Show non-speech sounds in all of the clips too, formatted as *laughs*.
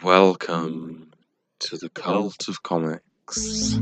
Welcome to the cult of comics.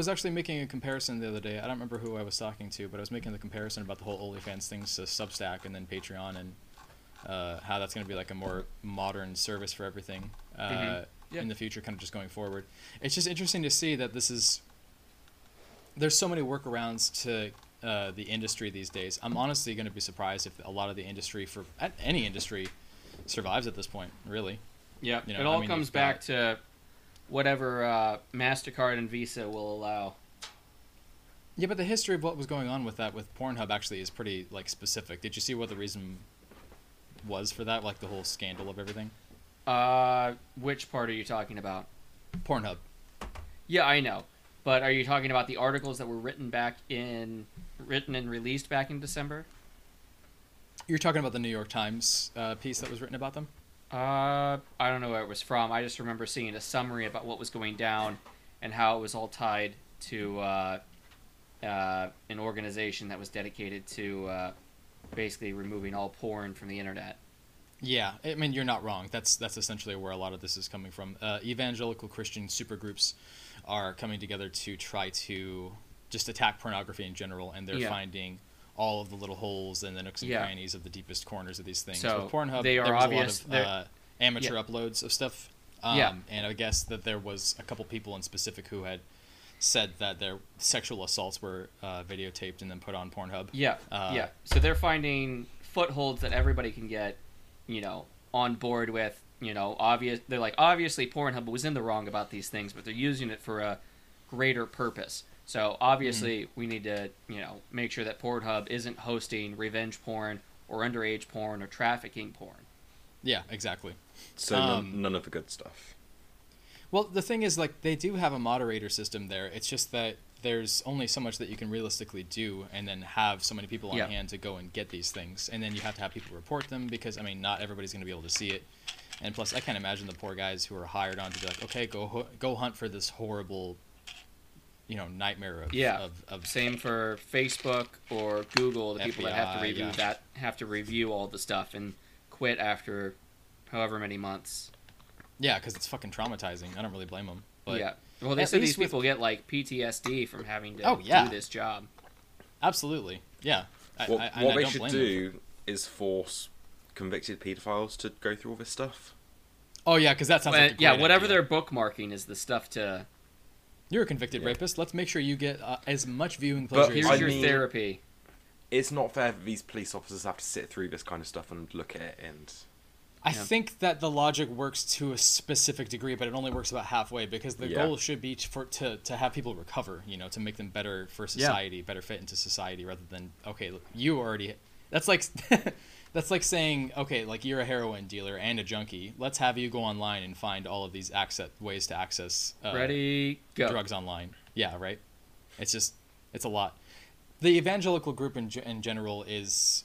Was actually making a comparison the other day. I don't remember who I was talking to, but I was making the comparison about the whole OnlyFans things to Substack and then Patreon and uh, how that's going to be like a more modern service for everything uh, Mhm. Yeah. in the future, kind of just going forward. It's just interesting to see that this is. There's so many workarounds to uh, the industry these days. I'm honestly going to be surprised if a lot of the industry for any industry survives at this point. Really. Yeah, You know, it I all mean, comes back got- to whatever uh, Mastercard and Visa will allow. Yeah, but the history of what was going on with that with Pornhub actually is pretty like specific. Did you see what the reason was for that? Like the whole scandal of everything. Uh, which part are you talking about? Pornhub. Yeah, I know, but are you talking about the articles that were written back in, written and released back in December? You're talking about the New York Times uh, piece that was written about them. Uh, I don't know where it was from. I just remember seeing a summary about what was going down and how it was all tied to uh, uh, an organization that was dedicated to uh, basically removing all porn from the internet. Yeah, I mean you're not wrong. That's that's essentially where a lot of this is coming from. Uh, evangelical Christian supergroups are coming together to try to just attack pornography in general, and they're Yeah. finding all of the little holes and the nooks and Yeah. crannies of the deepest corners of these things. So, With Pornhub, they are there was obvious- a lot of uh, amateur uploads of stuff. Um, Yeah. and I guess that there was a couple people in specific who had said that their sexual assaults were uh, videotaped and then put on Pornhub. Yeah, Uh, yeah. So they're finding footholds that everybody can get, you know, on board with. You know, obvious. They're like obviously Pornhub was in the wrong about these things, but they're using it for a greater purpose. So obviously, we need to, you know, make sure that Pornhub isn't hosting revenge porn or underage porn or trafficking porn. Yeah, exactly. So Um, none, none of the good stuff. Well, the thing is, like, they do have a moderator system there. It's just that there's only so much that you can realistically do, and then have so many people on Yeah. hand to go and get these things, and then you have to have people report them because I mean, not everybody's going to be able to see it. And plus, I can't imagine the poor guys who are hired on to be like, okay, go hu- go hunt for this horrible, you know, nightmare of Yeah. of, of Same for Facebook or Google. The people that have to review yeah. that have to review all the stuff and quit after however many months. yeah, because it's fucking traumatizing. I don't really blame them. But yeah. Well, they at said least these with- people get like PTSD from having to Oh, yeah. do this job. absolutely, yeah. I, What, I, and what I they don't should blame them. do is force convicted paedophiles to go through all this stuff. Oh yeah, because that sounds But, like a yeah, whatever idea. they're bookmarking is the stuff to. You're a convicted Yeah. rapist. Let's make sure you get uh, as much viewing But pleasure. Here's as I you your mean- therapy. It's not fair that these police officers have to sit through this kind of stuff and look at it and I Yeah. think that the logic works to a specific degree, but it only works about halfway because the Yeah. goal should be to, for to to have people recover. You know, to make them better for society, better fit into society, rather than okay, look, you already. That's like *laughs* that's like saying okay, like you're a heroin dealer and a junkie. Let's have you go online and find all of these access ways to access uh, Ready, go. drugs online. Yeah, right. It's just it's a lot. The evangelical group in, in general is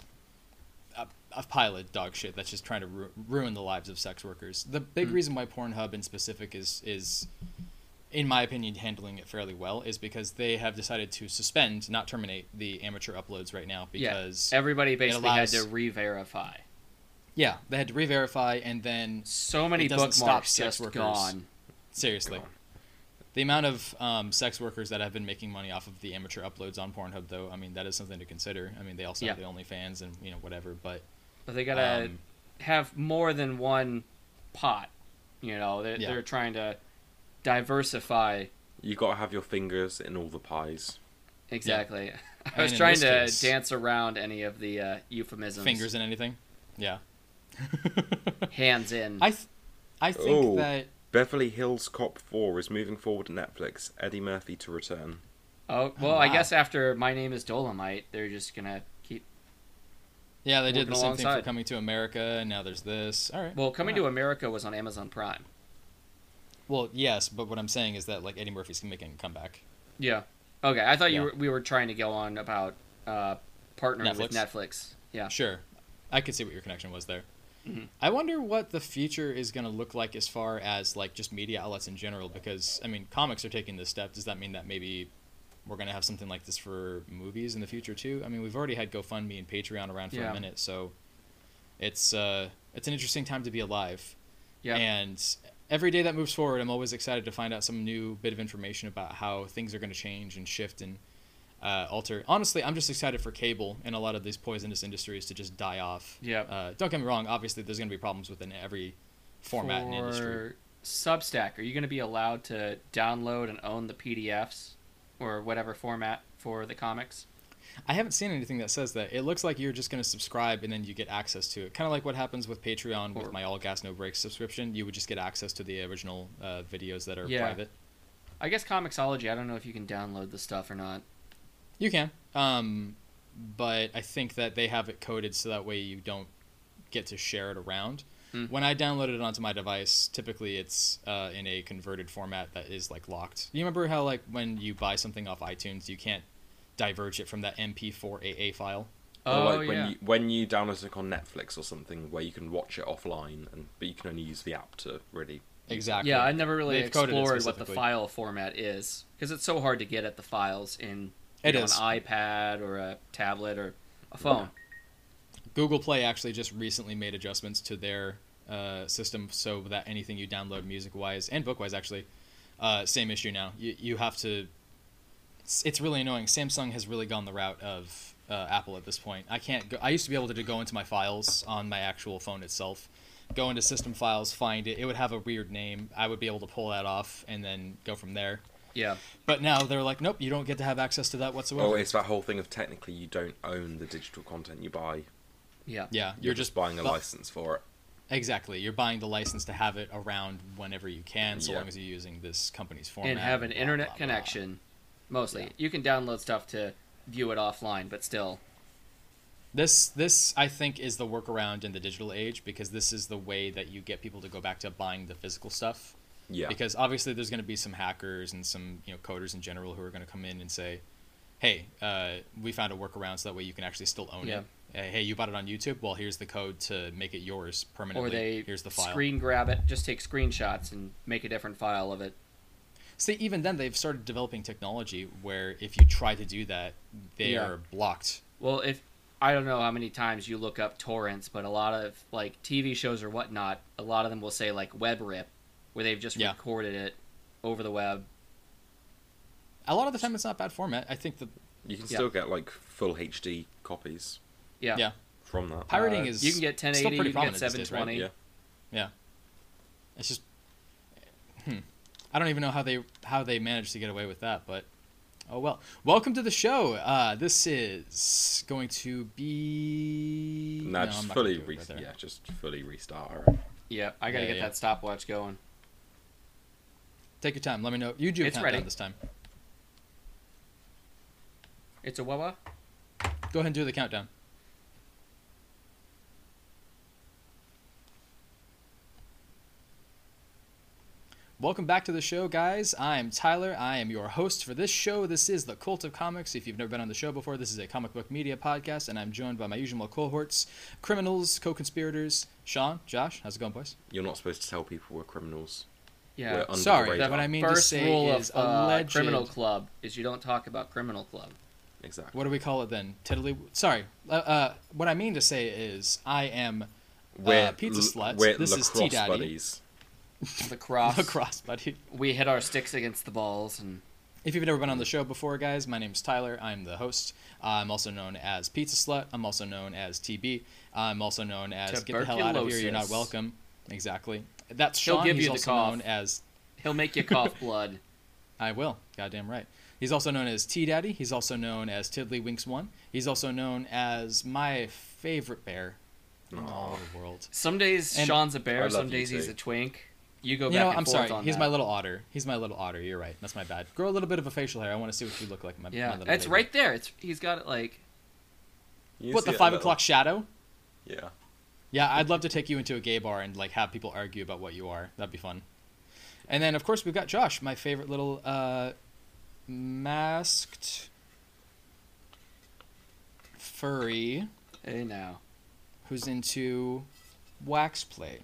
a, a pile of dog shit that's just trying to ru- ruin the lives of sex workers. The big Hmm. reason why Pornhub in specific is is in my opinion, handling it fairly well is because they have decided to suspend, not terminate, the amateur uploads right now because yeah, everybody basically had to re-verify. yeah, they had to re-verify and then So many It doesn't stop bookmarks sex just workers. gone. seriously. Gone. The amount of um, sex workers that have been making money off of the amateur uploads on Pornhub, though, I mean, that is something to consider. I mean, they also have the OnlyFans and you know whatever, but But they gotta um, have more than one pot. You know, they're, Yeah. they're trying to diversify. You got to have your fingers in all the pies. Exactly. *laughs* I was in trying to case- dance around any of the uh, euphemisms. fingers in anything. Yeah. *laughs* hands in. I, th- I think Oh. that Beverly Hills Cop 4 is moving forward to Netflix. Eddie Murphy to return. oh well, Oh, I guess after My Name Is Dolemite, they're just gonna keep. yeah, they did Working the same thing for. Coming to America, and now there's this. All right. Well, Coming Wow. to America was on Amazon Prime. Well, yes, but what I'm saying is that like Eddie Murphy's making a comeback. Yeah. Okay, I thought you were, we were trying to go on about uh, partnering with Netflix? Netflix. Yeah. Sure, I could see what your connection was there. Mhm. I wonder what the future is going to look like as far as like just media outlets in general. Because I mean, comics are taking this step. Does that mean that maybe we're going to have something like this for movies in the future too? I mean, we've already had GoFundMe and Patreon around for Yeah. a minute, so it's uh, it's an interesting time to be alive. Yeah. And every day that moves forward, I'm always excited to find out some new bit of information about how things are going to change and shift and uh, alter. Honestly, I'm just excited for cable and a lot of these poisonous industries to just die off. Yeah. Uh, don't get me wrong. Obviously, there's going to be problems within every format in the industry. For Substack, are you going to be allowed to download and own the PDFs or whatever format for the comics? I haven't seen anything that says that. It looks like you're just going to subscribe and then you get access to it. Kind of like what happens with Patreon with Or- my All Gas No Brakes subscription. You would just get access to the original uh, videos that are Yeah. private. I guess Comixology, I don't know if you can download the stuff or not. You can, um, but I think that they have it coded so that way you don't get to share it around. Hmm. When I download it onto my device, typically it's uh, in a converted format that is like locked. You remember how like when you buy something off iTunes, you can't diverge it from that MP4 AA file. Or Oh, like when yeah. you when you download it on Netflix or something where you can watch it offline, and but you can only use the app to really. Exactly. Yeah, I never really They've explored what the file format is because it's so hard to get at the files in you It know, an iPad or a tablet or a phone. Google Play actually just recently made adjustments to their uh, system so that anything you download music wise and book wise actually, uh, same issue now. You, you have to. It's, it's really annoying. Samsung has really gone the route of uh, Apple at this point. I can't go. I used to be able to go into my files on my actual phone itself, go into system files, find it. It would have a weird name. I would be able to pull that off and then go from there. Yeah. But now they're like, nope, you don't get to have access to that whatsoever. Oh, it's that whole thing of technically you don't own the digital content you buy. Yeah. yeah, You're, just, buying a bu- license for it. Exactly. You're buying the license to have it around whenever you can, so Yeah. long as you're using this company's format. and have an blah, internet blah, blah. connection. Mostly, Yeah. you can download stuff to view it offline, but still, This, this, I think, is the workaround in the digital age because this is the way that you get people to go back to buying the physical stuff. Yeah. Because obviously, there's going to be some hackers and some you know coders in general who are going to come in and say, "Hey, uh, we found a workaround so that way you can actually still own Yeah. it." Uh, hey, you bought it on YouTube. Well, here's the code to make it yours permanently. or they here's the file. screen grab it, just take screenshots and make a different file of it. See, even then, they've started developing technology where if you try to do that, they Yeah. are blocked. Well, if I don't know how many times you look up torrents, but a lot of like TV shows or whatnot, a lot of them will say like web rip, where they've just Yeah. recorded it over the web. A lot of the time, it's not bad format. I think that You can Yeah. still get like full HD copies Yeah. Yeah. from that. pirating Uh, is you can get still 1080, pretty you can get prominent these days, right? 720. Yeah. it's just hmm. I don't even know how they how they managed to get away with that, but oh well. Welcome to the show. Uh, this is going to be Nah, No, just not fully gonna do it re- right yeah, just fully restart. Alright. Yeah, I gotta Yeah, get yeah. that stopwatch going. Take your time. Let me know. You do It's ready. this time. It's a Wawa. Go ahead and do the countdown. Welcome back to the show, guys. I'm Tyler. I am your host for this show. This is The Cult of Comics. If you've never been on the show before, this is a comic book media podcast, and I'm joined by my usual cohorts, criminals, co conspirators. Sean, Josh, how's it going, boys? You're not supposed to tell people we're criminals. Yeah. We're Sorry, the radar. what I mean to First say rule is of uh, alleged. criminal club is you don't talk about criminal club. Exactly. What do we call it then? Tiddly. Sorry. Uh, uh, what I mean to say is I am We're pizza l- sluts. We're This is lacrosse Tea Daddy. buddies. *laughs* The cross. lacrosse buddy. We hit our sticks against the balls and If you've never been on the show before, guys, my name's Tyler. I'm the host. I'm also known as Pizza Slut. I'm also known as TB. I'm also known as Get the hell out of here. You're not welcome. Exactly. That's He'll Sean. give He's you the also cough. known as he'll make you *laughs* cough blood. I will. Goddamn right. He's also known as T Daddy. He's also known as Tiddly Winks One. He's also known as my favorite bear in all the world. Some days And- Sean's a bear, some days he's too. a twink. You go You back know, and I'm forth sorry. on He's that. my little otter. He's my little otter. You're right. That's my bad. Grow a little bit of a facial hair. I want to see what you look like. My, my Yeah, little it's baby. right there. It's he's got it like You What the five little- o'clock shadow? Yeah. Yeah, I'd love to take you into a gay bar and like have people argue about what you are. That'd be fun. And then of course we've got Josh, my favorite little uh, masked furry hey now. who's into wax play.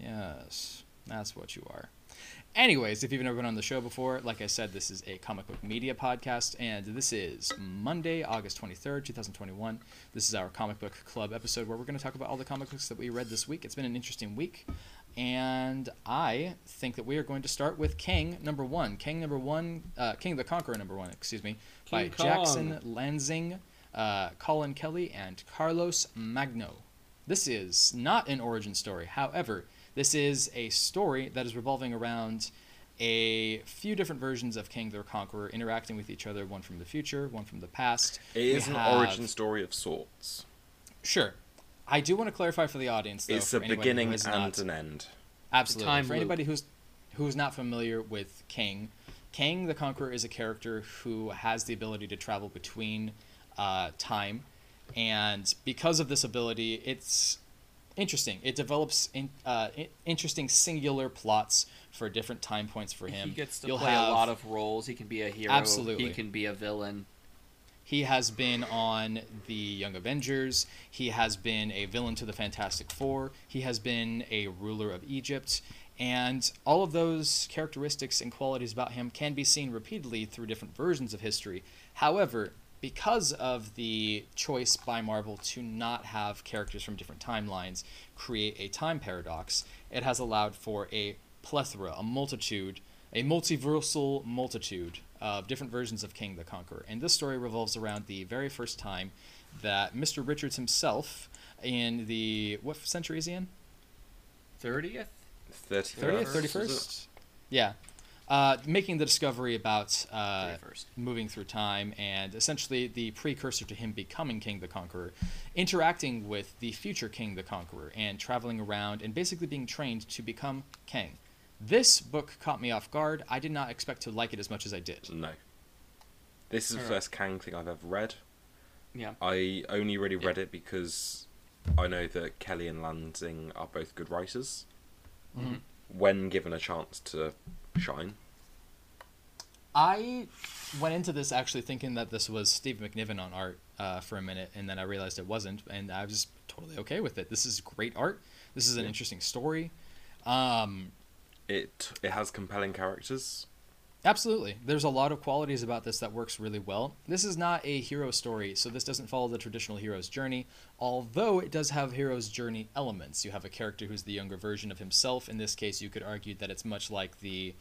Yes, that's what you are. Anyways, if you've never been on the show before, like I said, this is a comic book media podcast, and this is Monday, August 23rd, 2021. This is our comic book club episode where we're going to talk about all the comic books that we read this week. It's been an interesting week, and I think that we are going to start with Kang number one. Kang number one, uh, Kang the Conqueror number one, excuse me, by Kong. Jackson Lanzing, uh, Collin Kelly, and Carlos Magno. This is not an origin story. However, this is a story that is revolving around a few different versions of Kang the Conqueror interacting with each other, one from the future, one from the past. It is We an have- origin story of sorts. Sure. I do want to clarify for the audience, though. it's for a beginning and not- an end. Absolutely. time For loop. anybody who's who's not familiar with Kang, Kang the Conqueror is a character who has the ability to travel between uh, time, and because of this ability, it's interesting. It develops in, uh, interesting singular plots for different time points for him. He gets to You'll play have- a lot of roles. He can be a hero. Absolutely. He can be a villain. He has been on the Young Avengers. He has been a villain to the Fantastic Four. He has been a ruler of Egypt. And all of those characteristics and qualities about him can be seen repeatedly through different versions of history. However, because of the choice by Marvel to not have characters from different timelines create a time paradox, it has allowed for a plethora, a multitude, a multiversal multitude of different versions of Kang the Conqueror. And this story revolves around the very first time that Mr. Richards himself, in the what century is he in? Thirtieth. 30th, 30th, 31st? Yeah. Uh, making the discovery about uh, moving through time and essentially the precursor to him becoming Kang the Conqueror, interacting with the future Kang the Conqueror and traveling around and basically being trained to become king. This book caught me off guard. I did not expect to like it as much as I did. No. This is the Alright. first Kang thing I've ever read. Yeah. I only really read it because I know that Kelly and Lanzing are both good writers. Mhm. When given a chance to shine. I went into this actually thinking that this was Steve McNiven on art uh, for a minute, and then I realized it wasn't, and I was totally okay with it. This is great art. This is an interesting story. Um, It it has compelling characters. Absolutely. There's a lot of qualities about this that works really well. This is not a hero story, so this doesn't follow the traditional hero's journey, although it does have hero's journey elements. You have a character who's the younger version of himself. In this case, you could argue that it's much like the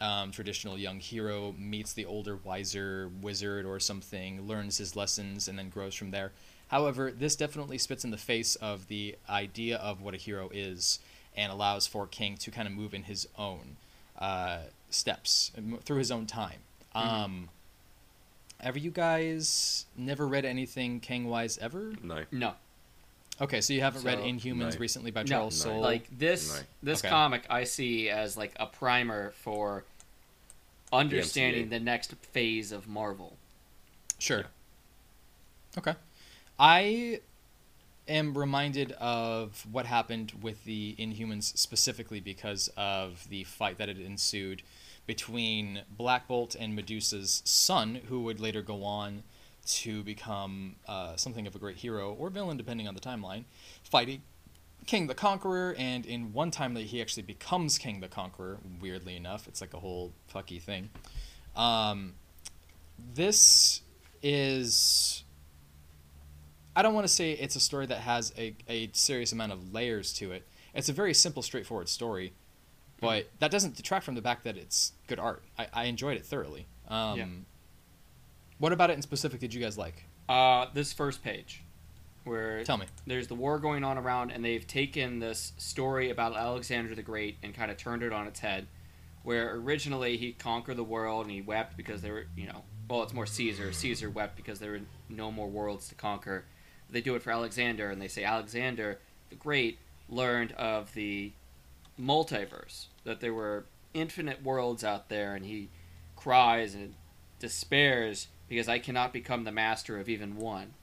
um, traditional young hero meets the older, wiser wizard or something, learns his lessons, and then grows from there. However, this definitely spits in the face of the idea of what a hero is and allows for Kang to kind of move in his own uh, steps through his own time. Um, ever you guys never read anything Kang wise ever? No. No. Okay, so you haven't read Inhumans No. recently by No. Charles No. Soule. Like this No. this Okay. comic I see as like a primer for understanding MCU. the next phase of Marvel. Sure. Yeah. Okay. I am reminded of what happened with the Inhumans specifically because of the fight that had ensued between Black Bolt and Medusa's son, who would later go on to become uh, something of a great hero or villain, depending on the timeline, fighting Kang the Conqueror, and in one time that he actually becomes Kang the Conqueror. Weirdly enough, it's like a whole fucky thing. Um, this is. I don't want to say it's a story that has a, a serious amount of layers to it. It's a very simple, straightforward story, but that doesn't detract from the fact that it's good art. I, I enjoyed it thoroughly. Um, Yeah. What about it in specific did you guys like? Uh, this first page, where Tell me. there's the war going on around, and they've taken this story about Alexander the Great and kind of turned it on its head. Where originally he conquered the world and he wept because there were, you know, well, it's more Caesar. Caesar wept because there were no more worlds to conquer. They do it for Alexander, and they say Alexander the Great learned of the multiverse, that there were infinite worlds out there, and he cries and despairs because I cannot become the master of even one.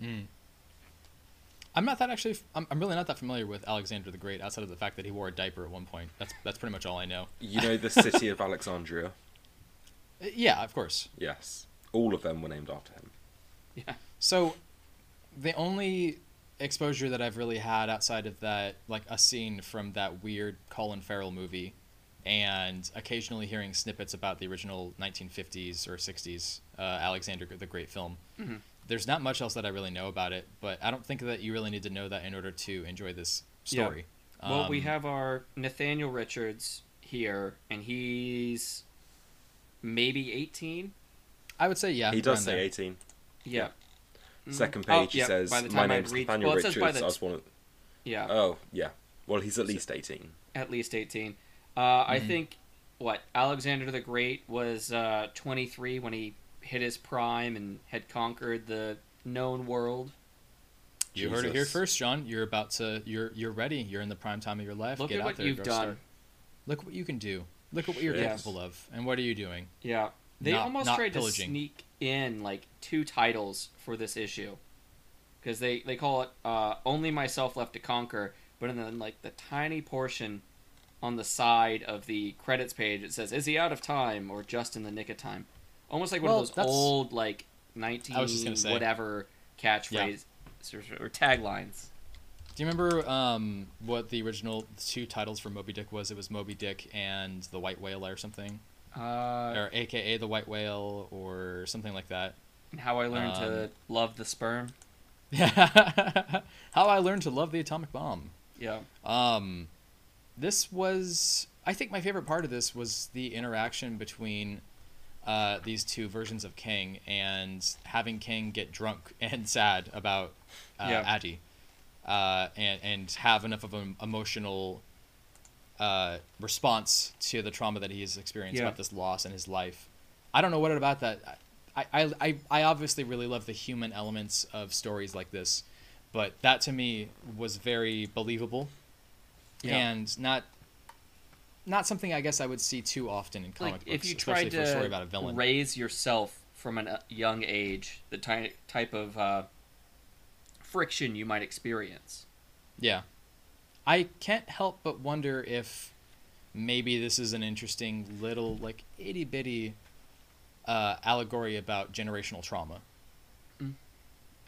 Mm. I'm not that actually. I'm, I'm really not that familiar with Alexander the Great, outside of the fact that he wore a diaper at one point. That's that's pretty much all I know. You know the city of *laughs* Alexandria? Uh, Yeah, of course. Yes. All of them were named after him. Yeah. So, the only exposure that I've really had outside of that, like a scene from that weird Colin Farrell movie, and occasionally hearing snippets about the original 1950s or 60s uh, Alexander the Great film. Mhm. There's not much else that I really know about it, but I don't think that you really need to know that in order to enjoy this Yeah. story. Well, we Um, have our Nathaniel Richards here, and he's maybe 18. I would say yeah. he does say there. 18. Yeah. Mm. Second Oh, page, he yeah, says, by the My time I name's read- Nathaniel well, it says Richards. by the- I just want Yeah, Oh, yeah. Well, he's at least 18. at least 18. Uh, I Mhm. think, what, Alexander the Great was uh, 23 when he hit his prime and had conquered the known world. You heard it here first, John. You're about to. You're you're ready. You're in the prime time of your life. Look Get at out what there, you've done. start. Look what you can do. Look at what you're Shit. capable of. And what are you doing? Yeah. They Not- almost not tried pillaging. to sneak in like two titles for this issue. Because they, they call it uh, Only Myself Left to Conquer, but then like the tiny portion on the side of the credits page it says, Is he out of time or just in the nick of time? Almost like one Well, of those that's- old like 19 I was just gonna say. whatever catchphrase or, or taglines. Do you remember um, what the original two titles for Moby Dick was? It was Moby Dick and the White Whale or something, Uh, or AKA the White Whale or something like that. how I learned to um, love the sperm. Yeah. *laughs* How I learned to love the atomic bomb. Yeah. Um, this was, I think, my favorite part of this was the interaction between uh, these two versions of Kang and having Kang get drunk *laughs* and sad about uh, Yeah. Addie, uh, and and have enough of an emotional uh, response to the trauma that he has experienced Yeah. about this loss in his life. I don't know what about that. I, I, I, I obviously really love the human elements of stories like this, but that to me was very believable Yeah. and not not something I guess I would see too often in comic like books, if you especially tried for story to about a villain. raise yourself from a young age, the ty- type of uh, friction you might experience. Yeah. I can't help but wonder if maybe this is an interesting little, like, itty bitty uh, allegory about generational trauma. Mm.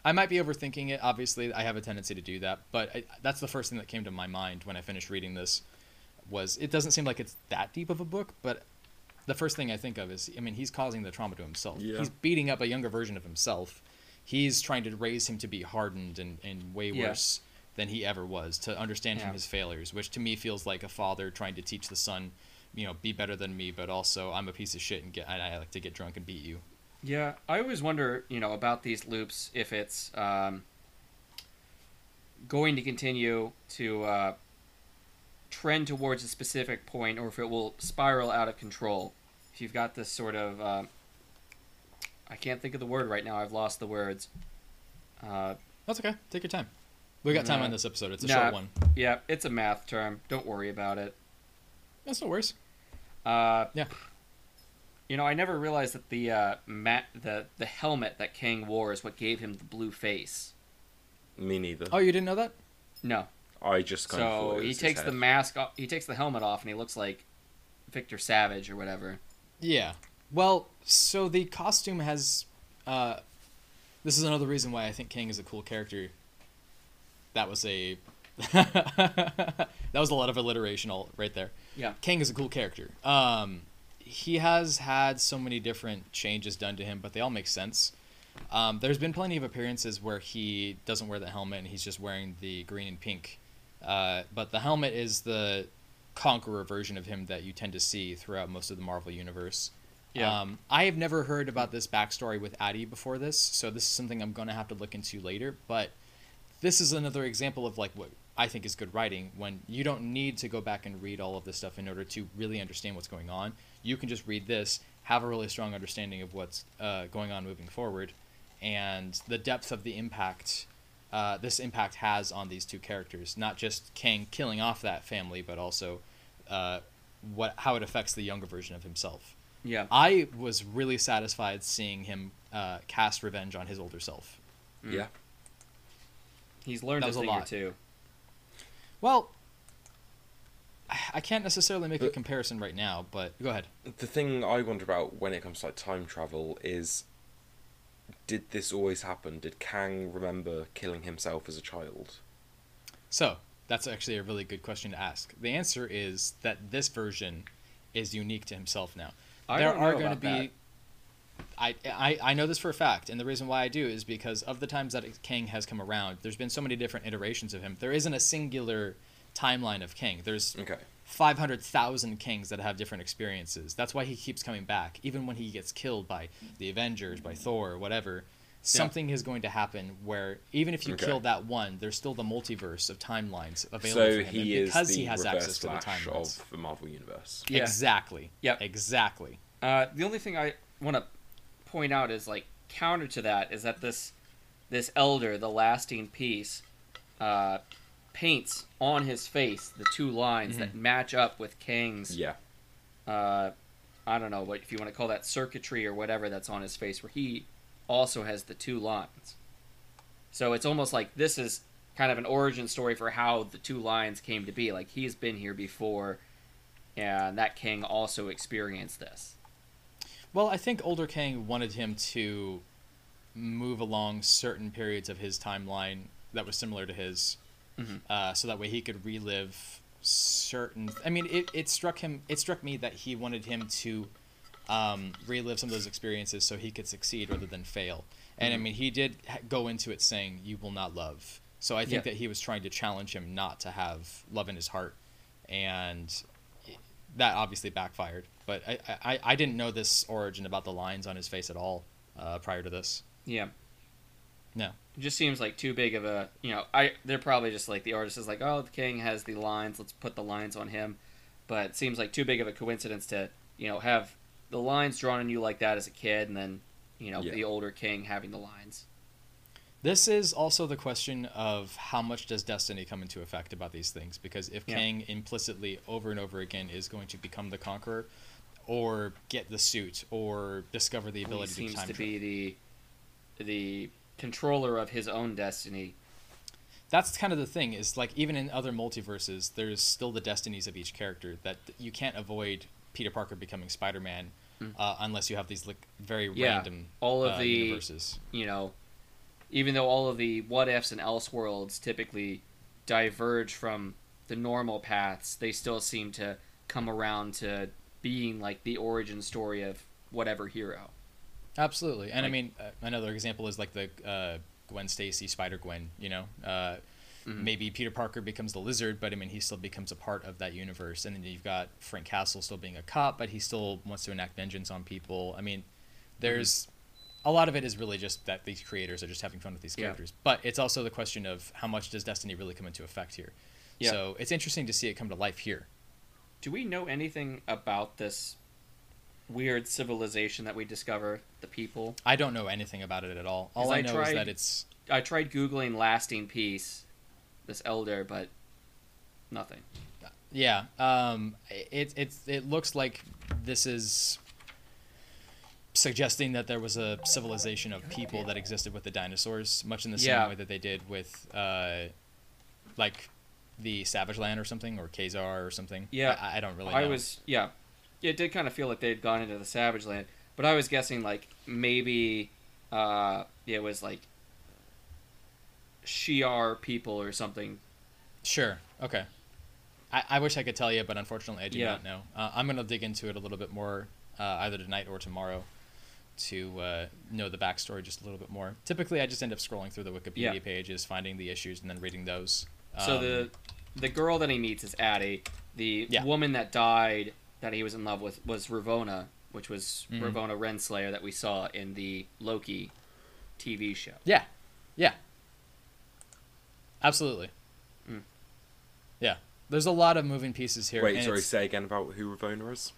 I might be overthinking it. Obviously, I have a tendency to do that, but I, that's the first thing that came to my mind when I finished reading this. Was it doesn't seem like it's that deep of a book, but the first thing I think of is, I mean, he's causing the trauma to himself. Yeah. He's beating up a younger version of himself. He's trying to raise him to be hardened and, and way Yeah. worse than he ever was to understand Yeah. from his failures, which to me feels like a father trying to teach the son, you know, be better than me, but also I'm a piece of shit and get and I like to get drunk and beat you. Yeah, I always wonder, you know, about these loops if it's um, going to continue to uh, trend towards a specific point, or if it will spiral out of control. If you've got this sort of, uh, I can't think of the word right now. I've lost the words. Uh, That's okay. Take your time. We got time Nah. on this episode. It's a Nah. short one. yeah, it's a math term. Don't worry about it. That's no worries. Uh, Yeah. You know, I never realized that the uh, mat, the the helmet that Kang wore is what gave him the blue face. Me neither. Oh, you didn't know that? No, I just kind of so it he takes the mask off. He takes the helmet off, and he looks like Victor Savage or whatever. Yeah. Well, so the costume has. Uh, this is another reason why I think Kang is a cool character. That was a *laughs* that was a lot of alliteration all right there. Yeah. Kang is a cool character. Um, he has had so many different changes done to him, but they all make sense. Um, there's been plenty of appearances where he doesn't wear the helmet and he's just wearing the green and pink. Uh, but the helmet is the conqueror version of him that you tend to see throughout most of the Marvel universe. Yeah. Um, I have never heard about this backstory with Addie before this, so this is something I'm going to have to look into later. But this is another example of like what I think is good writing when you don't need to go back and read all of this stuff in order to really understand what's going on. You can just read this, have a really strong understanding of what's uh, going on moving forward, and the depth of the impact uh, this impact has on these two characters. Not just Kang killing off that family, but also uh, what how it affects the younger version of himself. Yeah. I was really satisfied seeing him uh, cast revenge on his older self. Yeah. He's learned That a was a thing or lot. two. Well, I can't necessarily make a uh, comparison right now, but go ahead. The thing I wonder about when it comes to like time travel is did this always happen? Did Kang remember killing himself as a child? So that's actually a really good question to ask. The answer is that this version is unique to himself now. I there don't know are going to about be. I, I I know this for a fact, and the reason why I do is because of the times that Kang has come around. There's been so many different iterations of him. There isn't a singular timeline of Kang. There's Okay. 500,000 kings that have different experiences. That's why he keeps coming back. Even when he gets killed by the Avengers, by Thor, whatever, something is going to happen where even if you Okay. kill that one, there's still the multiverse of timelines available So for him. he is because the he has access to the Flash timelines. of the Marvel universe. Yeah. Exactly. Yep. Exactly. Uh, the only thing I want to point out is like counter to that is that this this elder, the lasting peace, uh, paints on his face the two lines that match up with Kang's. Yeah. Uh, I don't know what if you want to call that circuitry or whatever that's on his face, where he also has the two lines. So it's almost like this is kind of an origin story for how the two lines came to be. Like he's been here before, and that king also experienced this. Well, I think older Kang wanted him to move along certain periods of his timeline that was similar to his, Mhm. uh, so that way he could relive certain. I mean, it, it struck him. It struck me that he wanted him to um, relive some of those experiences so he could succeed rather than fail. And I mean, he did ha- go into it saying, "You will not love." So I think Yeah. that he was trying to challenge him not to have love in his heart, and that obviously backfired. But I, I, I didn't know this origin about the lines on his face at all uh, prior to this. Yeah. No. It just seems like too big of a you know I they're probably just like the artist is like oh the king has the lines let's put the lines on him, but it seems like too big of a coincidence to you know have the lines drawn on you like that as a kid and then you know Yeah. the older king having the lines. This is also the question of how much does destiny come into effect about these things? Because if Yeah. Kang implicitly over and over again is going to become the conqueror, or get the suit, or discover the He ability to seems time to travel. be the the controller of his own destiny. that's kind of the thing is like even in other multiverses there's still the destinies of each character that you can't avoid peter parker becoming spider-man uh, unless you have these like very. Yeah, random all of uh, the- universes you know, even though all of the what ifs and else worlds typically diverge from the normal paths, they still seem to come around to being like the origin story of whatever hero. absolutely and i mean uh, another example is like the uh, gwen stacy spider gwen you know uh, Mhm. maybe peter parker becomes the lizard but i mean he still becomes a part of that universe and then you've got frank castle still being a cop but he still wants to enact vengeance on people i mean there's a lot of it is really just that these creators are just having fun with these Yeah. characters. But it's also the question of how much does Destiny really come into effect here. Yeah. So it's interesting to see it come to life here. Do we know anything about this weird civilization that we discover, the people? I don't know anything about it at all. All I I know is tried- that it's I tried googling lasting peace, this elder, but nothing. yeah. Um, it it it looks like this is suggesting that there was a civilization of people that existed with the dinosaurs, much in the same Yeah. way that they did with uh, like the Savage Land or something, or Ka-Zar or something. Yeah. I, I don't really. Know. I was yeah, it did kind of feel like they had gone into the Savage Land, but I was guessing like maybe uh, it was like Shi'ar people or something Sure. Okay. I, I wish I could tell you, but unfortunately, I do Yeah. not know. Uh, I'm gonna dig into it a little bit more, uh, either tonight or tomorrow, to uh, know the backstory just a little bit more. Typically, I just end up scrolling through the Wikipedia Yeah. pages, finding the issues, and then reading those. So Um, the the girl that he meets is Addie. The Yeah. woman that died that he was in love with was Ravonna, which was Mhm. Ravonna Renslayer that we saw in the Loki TV show. Yeah, yeah, absolutely. Mm. Yeah, there's a lot of moving pieces here. Wait, and sorry, it's- say again about who Ravonna is?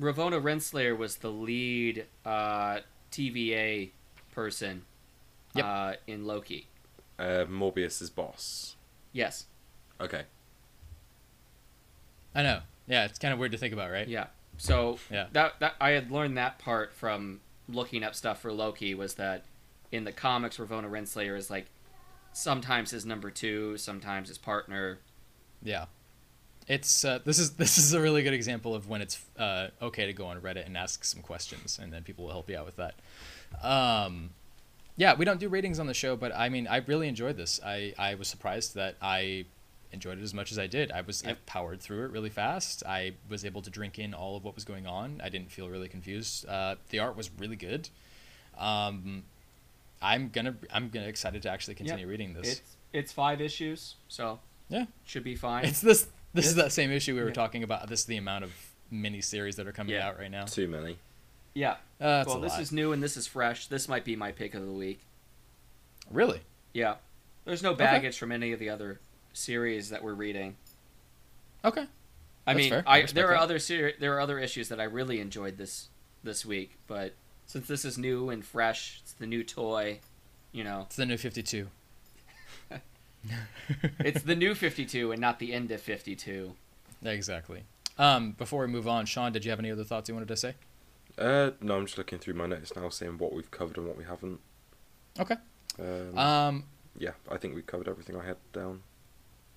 Ravonna Renslayer was the lead uh, TVA person Yep. uh, in Loki. Uh, Mobius's boss. Yes. Okay. I know. Yeah, it's kind of weird to think about, right? Yeah. So Yeah. that that I had learned that part from looking up stuff for Loki was that in the comics Ravonna Renslayer is like sometimes his number two, sometimes his partner. Yeah. It's uh, this is *laughs* this is a really good example of when it's uh, okay to go on Reddit and ask some questions, and then people will help you out with that. Um, yeah, we don't do ratings on the show, but I mean, I really enjoyed this. I, I was surprised that I enjoyed it as much as I did. I was I powered through it really fast. I was able to drink in all of what was going on. I didn't feel really confused. Uh, the art was really good. Um, I'm gonna I'm gonna excited to actually continue reading this. It's it's five issues, so Yeah. should be fine. It's this. This is that same issue we were Yeah. talking about. This is the amount of mini series that are coming Yeah. out right now. Too many. yeah. Uh, well, this lot. is new and this is fresh. This might be my pick of the week. really Yeah. There's no baggage from any of the other series that we're reading. okay. I That's mean, fair. I I there are that. other ser- there are other issues that I really enjoyed this this week, but since this is new and fresh, it's the new toy, you know. It's the new Fifty Two. *laughs* It's the new 52 and not the end of 52. exactly. Um, before we move on, Sean, did you have any other thoughts you wanted to say? Uh, no, I'm just looking through my notes now, seeing what we've covered and what we haven't. Okay. Um, Um, yeah, I think we covered everything I had down.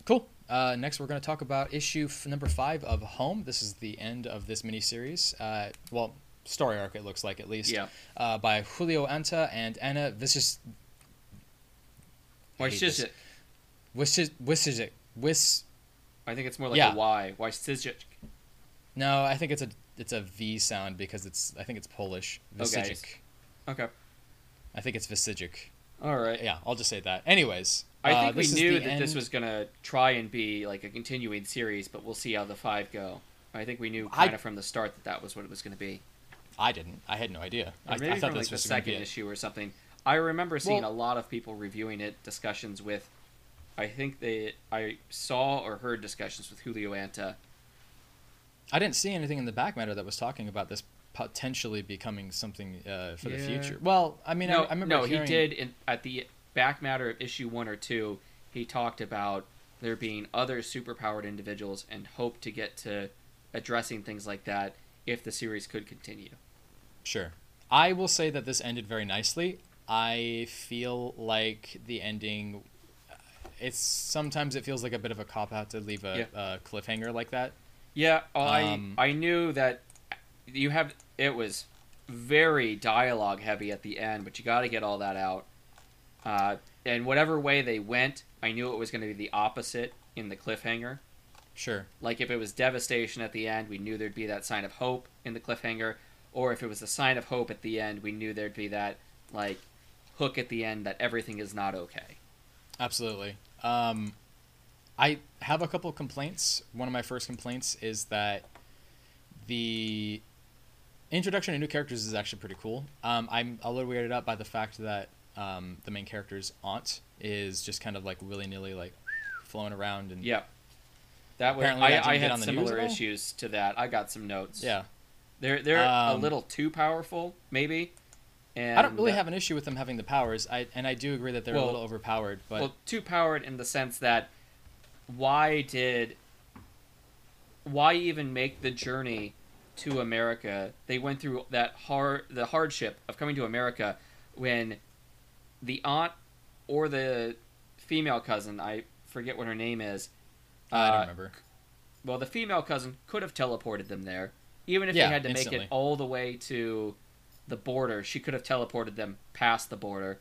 cool. Uh, next, we're going to talk about issue f- number five of Home. This is the end of this miniseries. Uh, well, story arc, it looks like at least. Yeah. Uh, by Julio Anta and Anna Visis. Why hate shiz this. Wissijic. Wissijic. I think it's more like Yeah. a Y. Why Sizjic? No, I think it's a it's a V sound because it's I think it's Polish. Okay. Okay. I think it's Visijic. All right. Yeah, I'll just say that. Anyways, I uh, think we this is knew the that this was going to try and be like a continuing series, but we'll see how the five go. I think we knew kind of from the start that that was what it was going to be. I didn't. I had no idea. I, I thought from like this the was to second issue or something. I remember seeing Well- a lot of people reviewing it, discussions with. I think they. I saw or heard discussions with Julio Anta. I didn't see anything in the back matter that was talking about this potentially becoming something uh, for the future. Well, I mean, no, I, I remember no, hearing, he did in, at the back matter of issue one or two. He talked about there being other superpowered individuals and hope to get to addressing things like that if the series could continue. Sure. I will say that this ended very nicely. I feel like the ending. It's sometimes it feels like a bit of a cop out to leave a, a cliffhanger like that. Yeah, Um, I I knew that you have it was very dialogue heavy at the end, but you got to get all that out. Uh, and whatever way they went, I knew it was going to be the opposite in the cliffhanger. Sure. Like if it was devastation at the end, we knew there'd be that sign of hope in the cliffhanger, or if it was a sign of hope at the end, we knew there'd be that like hook at the end that everything is not okay. Absolutely. Um, I have a couple of complaints. One of my first complaints is that the introduction of new characters is actually pretty cool. Um, I'm a little weirded out by the fact that um, the main character's aunt is just kind of like willy nilly, like flowing around and Yeah, that was Apparently I, I had on the news similar issues to that. I got some notes. yeah. They're they're a Um, little too powerful, maybe. And I don't really uh, have an issue with them having the powers. I and I do agree that they're Well- a little overpowered, but well too powered in the sense that why did why even make the journey to America? They went through that hard the hardship of coming to America when the aunt or the female cousin, I forget what her name is. I don't uh, remember. Well, the female cousin could have teleported them there, even if Yeah, they had to make it all the way to the border. She could have teleported them past the border,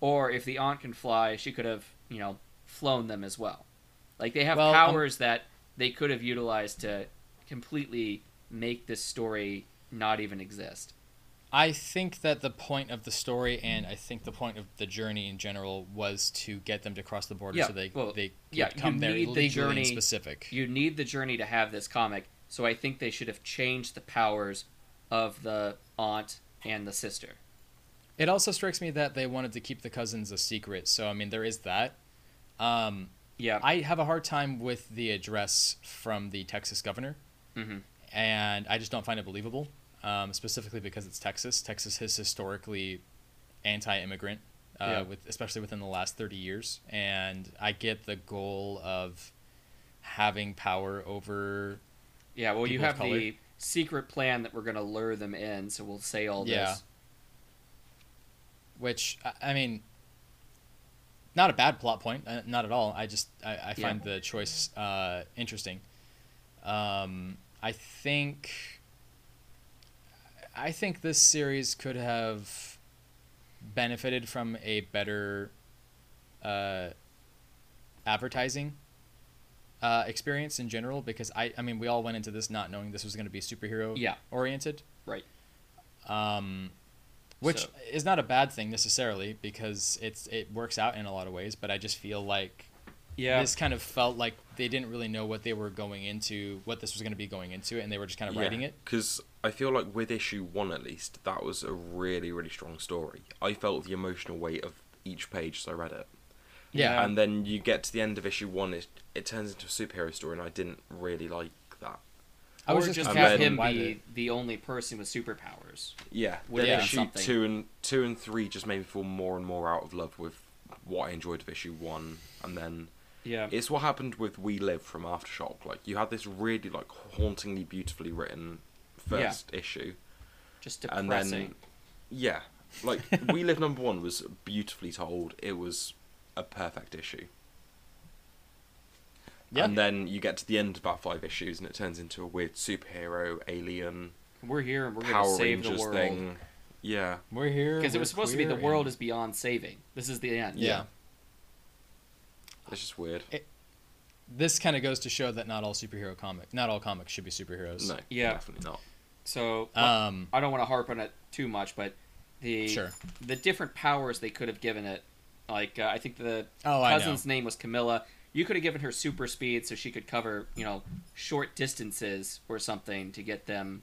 or if the aunt can fly, she could have, you know, flown them as well. Like they have Well, um, powers that they could have utilized to completely make this story not even exist. I think that the point of the story and I think the point of the journey in general was to get them to cross the border Yeah, so they well, they yeah, you come there need the legally journey- specific. You need the journey to have this comic, so I think they should have changed the powers of the aunt and the sister. It also strikes me that they wanted to keep the cousins a secret, so I mean there is that. Um, Yeah. I have a hard time with the address from the Texas governor, hmm and I just don't find it believable. Um, specifically because it's Texas. Texas is historically anti-immigrant, uh, Yeah. with especially within the last thirty years. And I get the goal of having power over. Yeah, well, you have the secret plan that we're going to lure them in, so we'll say all Yeah. this. Which I- mean, not a bad plot point, uh, not at all. I just I, I Yeah. find the choice uh, interesting. Um, I think I think this series could have benefited from a better uh, advertising uh, experience in general because I I mean we all went into this not knowing this was going to be superhero Yeah. oriented Right. um, which So- is not a bad thing necessarily because it's it works out in a lot of ways but I just feel like Yeah. this kind of felt like they didn't really know what they were going into what this was going to be going into and they were just kind of writing it Because I feel like with issue one at least, that was a really, really strong story. I felt the emotional weight of each page as I read it. Yeah And then you get to the end of issue one, it, it turns into a superhero story, and I didn't really like that. I was or just, just have him be the only person with superpowers. Yeah, Would then have issue something. two and two and three just made me fall more and more out of love with what I enjoyed of issue one, and then Yeah. it's what happened with We Live from Aftershock. Like you had this really like hauntingly beautifully written first issue, Just depressing. and then yeah, like *laughs* We Live number one was beautifully told. It was a perfect issue. yeah And then you get to the end of about five issues, and it turns into a weird superhero, alien, we're here and we're going to Power save the world. thing. Yeah, we're here Because it was supposed to be the world and- is beyond saving. This is the end. yeah. it's just weird. this kind of goes to show that not all superhero comic not all comics should be superheroes No, Yeah. definitely not. So um I don't want to harp on it too much, but the Sure. the different powers they could have given it, like uh, I think the oh cousin's name was Camilla. You could have given her super speed so she could cover, you know, short distances or something to get them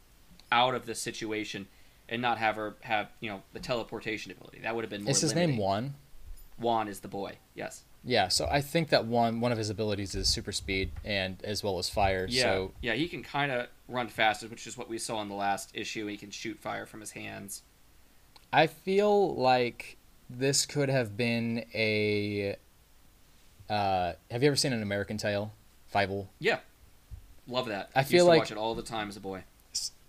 out of the situation and not have her have, you know, the teleportation ability. That would have been more is his limiting. name Juan Juan is the boy. Yes. yeah so I think that one one of his abilities is super speed and as well as fire Yeah. so yeah, he can kind of run faster, which is what we saw in the last issue. He can shoot fire from his hands. I feel like this could have been a. Uh, have you ever seen an American Tail? Fievel. Yeah. Love that. I Used feel to like- watch it all the time as a boy.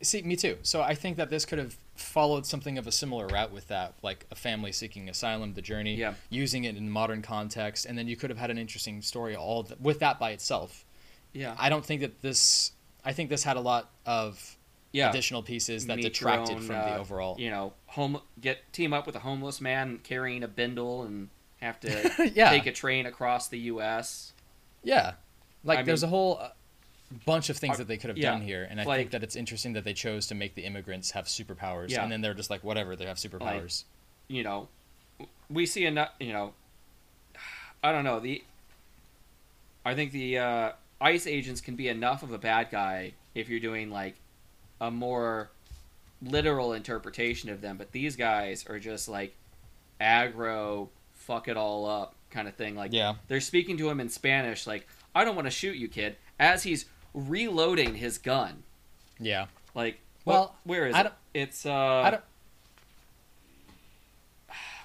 See, me too. So I think that this could have followed something of a similar route with that, like a family seeking asylum, the journey, Yeah. using it in modern context, and then you could have had an interesting story all th- with that by itself. Yeah. I don't think that this. I think this had a lot of yeah. additional pieces that Meet detracted own, from uh, the overall. You know, home get team up with a homeless man carrying a bindle and have to *laughs* yeah, take a train across the U.S. Yeah, like I there's mean- a whole uh, bunch of things Uh, that they could have yeah, done here, and I like- think that it's interesting that they chose to make the immigrants have superpowers, Yeah. and then they're just like whatever, they have superpowers. You know, we see enough. You know, *sighs* I don't know the. I think the uh, ICE agents can be enough of a bad guy if you're doing like a more literal interpretation of them, but these guys are just like aggro, fuck it all up kind of thing. Like yeah, they're speaking to him in Spanish, like, I don't want to shoot you, kid, as he's reloading his gun. yeah. Like, Well, what- where is I it? It's, uh, I don't.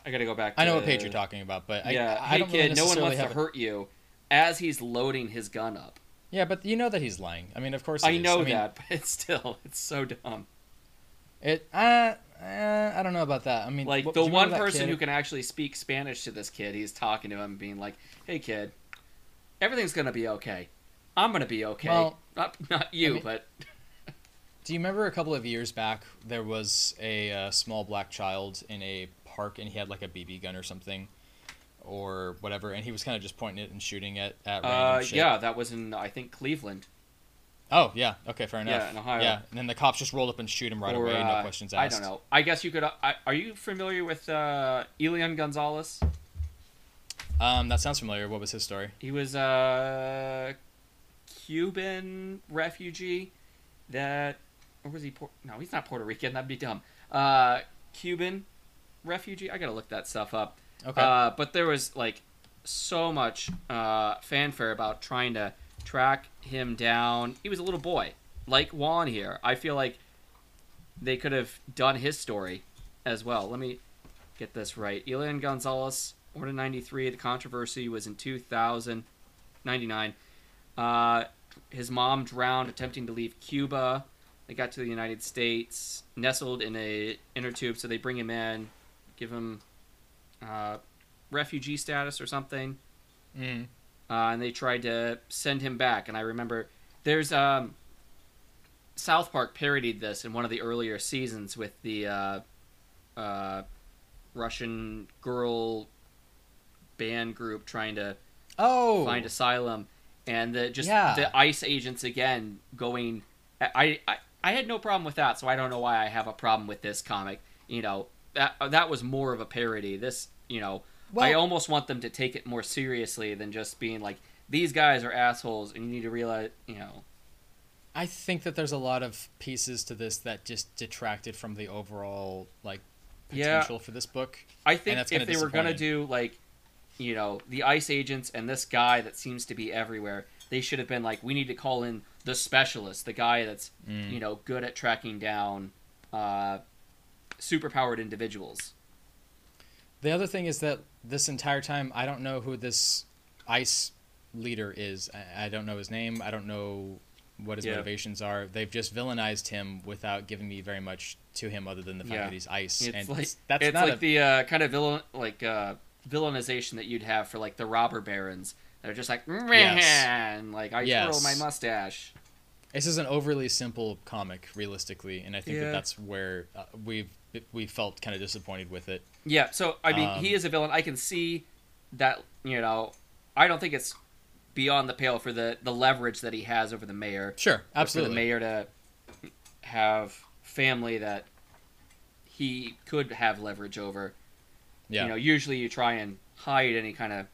I gotta go back to I know what page you're talking about, but Yeah, I, I hey don't really kid, no one wants to have a- hurt you as he's loading his gun up. Yeah, but you know that he's lying. I mean, of course. I is. know mean, that, but it's still, it's so dumb. It. Uh, uh, I don't know about that. I mean, Like, what- the do you remember one person kid- who can actually speak Spanish to this kid, he's talking to him, being like, hey, kid, everything's gonna be okay. I'm gonna be okay. Well, not, not you, I mean- but *laughs* Do you remember a couple of years back there was a uh, small black child in a park and he had like a BB gun or something, or whatever, and he was kind of just pointing it and shooting it at random Uh, shit. yeah, that was in I think Cleveland. Oh yeah. Okay, fair enough. Yeah, in Ohio. Yeah, and then the cops just rolled up and shoot him right Or, away, no uh, questions I asked. don't know. I guess you could. Uh, I, are you familiar with uh, Elian Gonzalez? Um, that sounds familiar. What was his story? He was a Cuban refugee that, or was he? Por- no, he's not Puerto Rican. That'd be dumb. Uh, Cuban refugee. I gotta look that stuff up. Okay. Uh, but there was like so much uh, fanfare about trying to track him down. He was a little boy, like Juan here. I feel like they could have done his story as well. Let me get this right. Elian Gonzalez, born in 93. The controversy was in 2000, 99. Uh, his mom drowned attempting to leave Cuba. They got to the United States, nestled in a inner tube, so they bring him in, give him uh, refugee status or something, Mm. uh, and they tried to send him back. And I remember there's um, South Park parodied this in one of the earlier seasons with the uh, uh, Russian girl band group trying to Oh. find asylum, and the just Yeah. the ICE agents again going. I, I I had no problem with that, so I don't know why I have a problem with this comic. You know that that was more of a parody. This you know I almost want them to take it more seriously than just being like these guys are assholes, and you need to realize you know I think that there's a lot of pieces to this that just detracted from the overall like Yeah. potential for this book. I think that's if they were gonna do like, you know, the ICE agents and this guy that seems to be everywhere, they should have been like, we need to call in the specialist, the guy that's Mm. you know good at tracking down uh, superpowered individuals. The other thing is that this entire time, I don't know who this ICE leader is. I, I don't know his name. I don't know what his Yeah. motivations are. They've just villainized him without giving me very much to him other than the fact Yeah. that he's ICE. It's and like that's it's not like a, the uh, kind of villain like uh, villainization that you'd have for like the robber barons. They're just like man, like I Yes. twirl my mustache. This is an overly simple comic, realistically, and I think Yeah. that that's where uh, we've we felt kind of disappointed with it. Yeah, so I mean, Um, he is a villain. I can see that. You know, I don't think it's beyond the pale for the the leverage that he has over the mayor. Sure, absolutely. the mayor to have family that he could have leverage over. yeah, You know, usually you try and hide any kind of.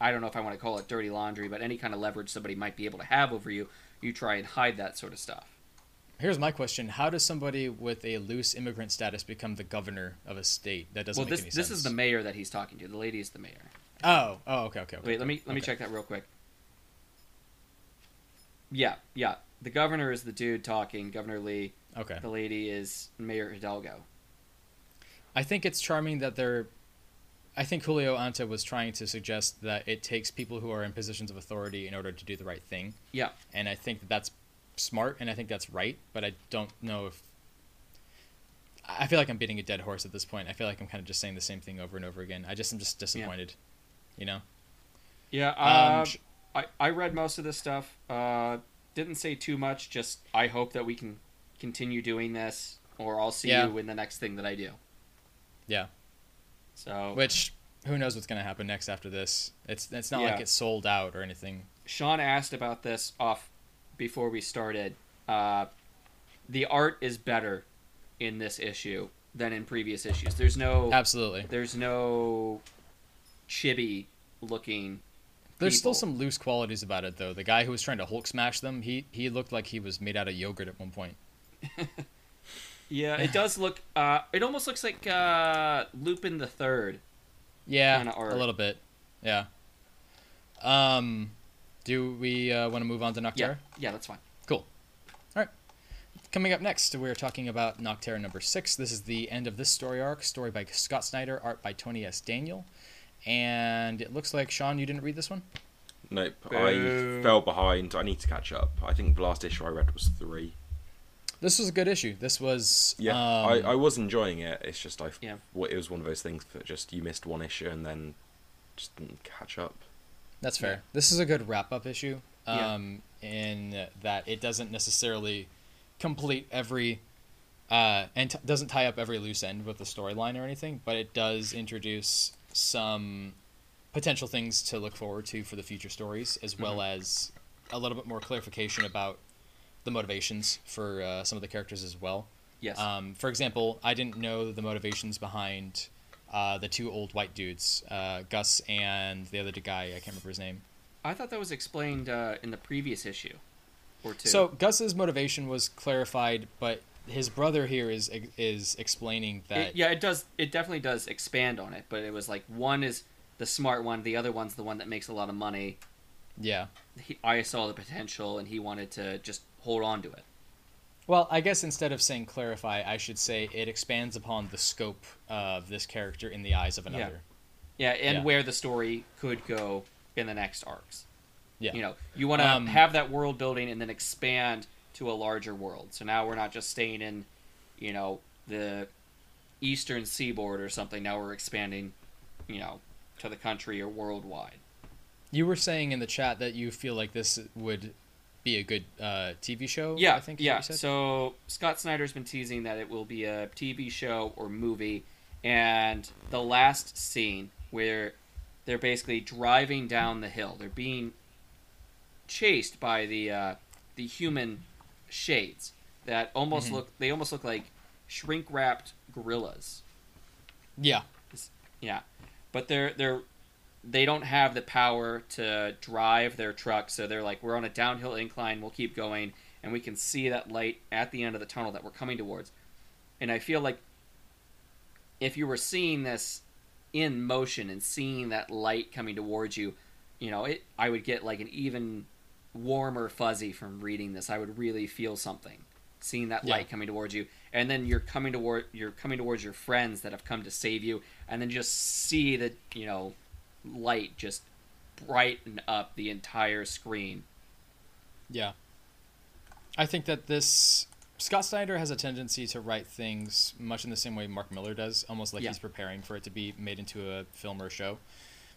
I don't know if I want to call it dirty laundry, but any kind of leverage somebody might be able to have over you, you try and hide that sort of stuff. Here's my question: How does somebody with a loose immigrant status become the governor of a state? That doesn't well, make this any this sense. is the mayor that he's talking to. The lady is the mayor. Oh, oh, okay, okay. okay Wait, let me let me check that real quick. Yeah, yeah. The governor is the dude talking, Governor Lee. Okay. The lady is Mayor Hidalgo. I think it's charming that they're. I think Julio Anta was trying to suggest that it takes people who are in positions of authority in order to do the right thing, Yeah. and I think that that's smart, and I think that's right. But I don't know if. I feel like I'm beating a dead horse at this point. I feel like I'm kind of just saying the same thing over and over again. I just am just disappointed, you know. Yeah. Um, Uh, sh- I I read most of this stuff. Uh, didn't say too much. Just I hope that we can continue doing this, or I'll see Yeah. you in the next thing that I do. Yeah. So Which who knows what's gonna happen next after this? It's it's not Yeah. like it's sold out or anything. Sean asked about this off before we started. Uh, the art is better in this issue than in previous issues. There's no Absolutely. there's no chibi looking. There's still some loose qualities about it though. The guy who was trying to Hulk smash them, he he looked like he was made out of yogurt at one point. *laughs* Yeah, it does look. Uh, it almost looks like uh, Lupin the Third. Yeah, art. a little bit. Yeah. Um, do we uh, want to move on to Nocterra? Yeah, yeah, that's fine. Cool. All right. Coming up next, we're talking about Nocterra number six. This is the end of this story arc. Story by Scott Snyder, art by Tony S. Daniel. And it looks like Sean, you didn't read this one. Nope, Boo. I fell behind. I need to catch up. I think the last issue I read was three. This was a good issue. This was Yeah, um, I, I was enjoying it. It's just I, Yeah. it was one of those things that just you missed one issue and then just didn't catch up. That's fair. This is a good wrap up issue. Yeah. Um, in that it doesn't necessarily complete every uh, and t- doesn't tie up every loose end with the storyline or anything, but it does introduce some potential things to look forward to for the future stories, as well as a little bit more clarification about the motivations for uh, some of the characters as well. Yes. Um, for example, I didn't know the motivations behind uh, the two old white dudes, uh, Gus and the other guy. I can't remember his name. I thought that was explained uh, in the previous issue, or two. So Gus's motivation was clarified, but his brother here is is explaining that. It- yeah, it does. It definitely does expand on it, but it was like one is the smart one, the other one's the one that makes a lot of money. yeah. He, I saw the potential, and he wanted to just hold on to it. Well, I guess instead of saying clarify, I should say it expands upon the scope of this character in the eyes of another. Yeah, and Yeah. where the story could go in the next arcs. Yeah. You know, you want to Um, have that world building and then expand to a larger world. So now we're not just staying in, you know, the eastern seaboard or something. Now we're expanding, you know, to the country or worldwide. You were saying in the chat that you feel like this would be a good uh, TV show. Yeah, I think. yeah. you said? So Scott Snyder's been teasing that it will be a TV show or movie, and the last scene where they're basically driving down the hill, they're being chased by the uh, the human shades that almost Mhm. look they almost look like shrink wrapped gorillas. yeah, Yeah, but they're they're they don't have the power to drive their truck, so they're like, we're on a downhill incline, we'll keep going, and we can see that light at the end of the tunnel that we're coming towards. And I feel like if you were seeing this in motion and seeing that light coming towards you, you know, it I would get like an even warmer fuzzy from reading this. I would really feel something seeing that Yeah. light coming towards you and then you're coming toward you're coming towards your friends that have come to save you and then just see the you know light just brighten up the entire screen yeah. I think that this Scott Snyder has a tendency to write things much in the same way Mark Millar does, almost like Yeah. he's preparing for it to be made into a film or a show.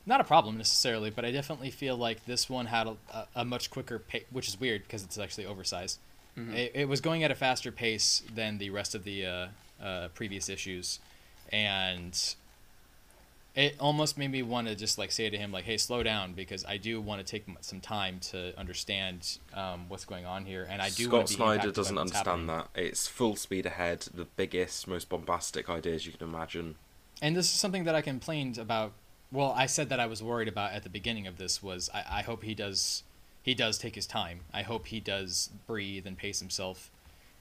Not a problem necessarily, but I definitely feel like this one had a, a, much quicker pace, which is weird because it's actually oversized. Mhm. It, it was going at a faster pace than the rest of the uh, uh, previous issues, and it almost made me want to just like say to him like, "Hey, slow down," because I do want to take some time to understand um, what's going on here, and I do. Scott Snyder doesn't understand happening. that. It's full speed ahead, the biggest, most bombastic ideas you can imagine. And this is something that I complained about. Well, I said that I was worried about at the beginning of this was I, I hope he does he does take his time. I hope he does breathe and pace himself.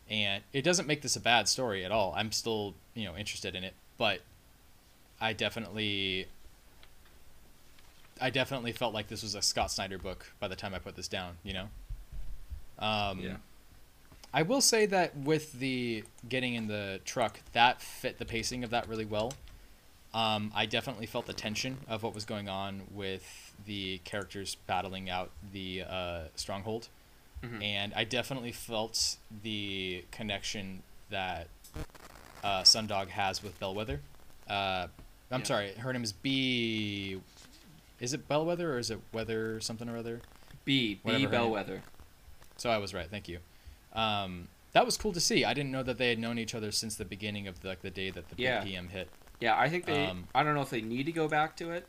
And it doesn't make this a bad story at all. I'm still, you know, interested in it, but I definitely I definitely felt like this was a Scott Snyder book by the time I put this down, you know. Um Yeah. I will say that with the getting in the truck, that fit the pacing of that really well. Um, I definitely felt the tension of what was going on with the characters battling out the uh, stronghold, Mhm. and I definitely felt the connection that uh, Sundog has with Bellwether. Uh, I'm Yeah. sorry, her name is B. Is it Bellwether or is it Weather something or other? b b Whatever name- bellwether So I was right. Thank you. Um, that was cool to see. I didn't know that they had known each other since the beginning of the, like the day that the Yeah. PM hit. yeah i think they Um, i don't know if they need to go back to it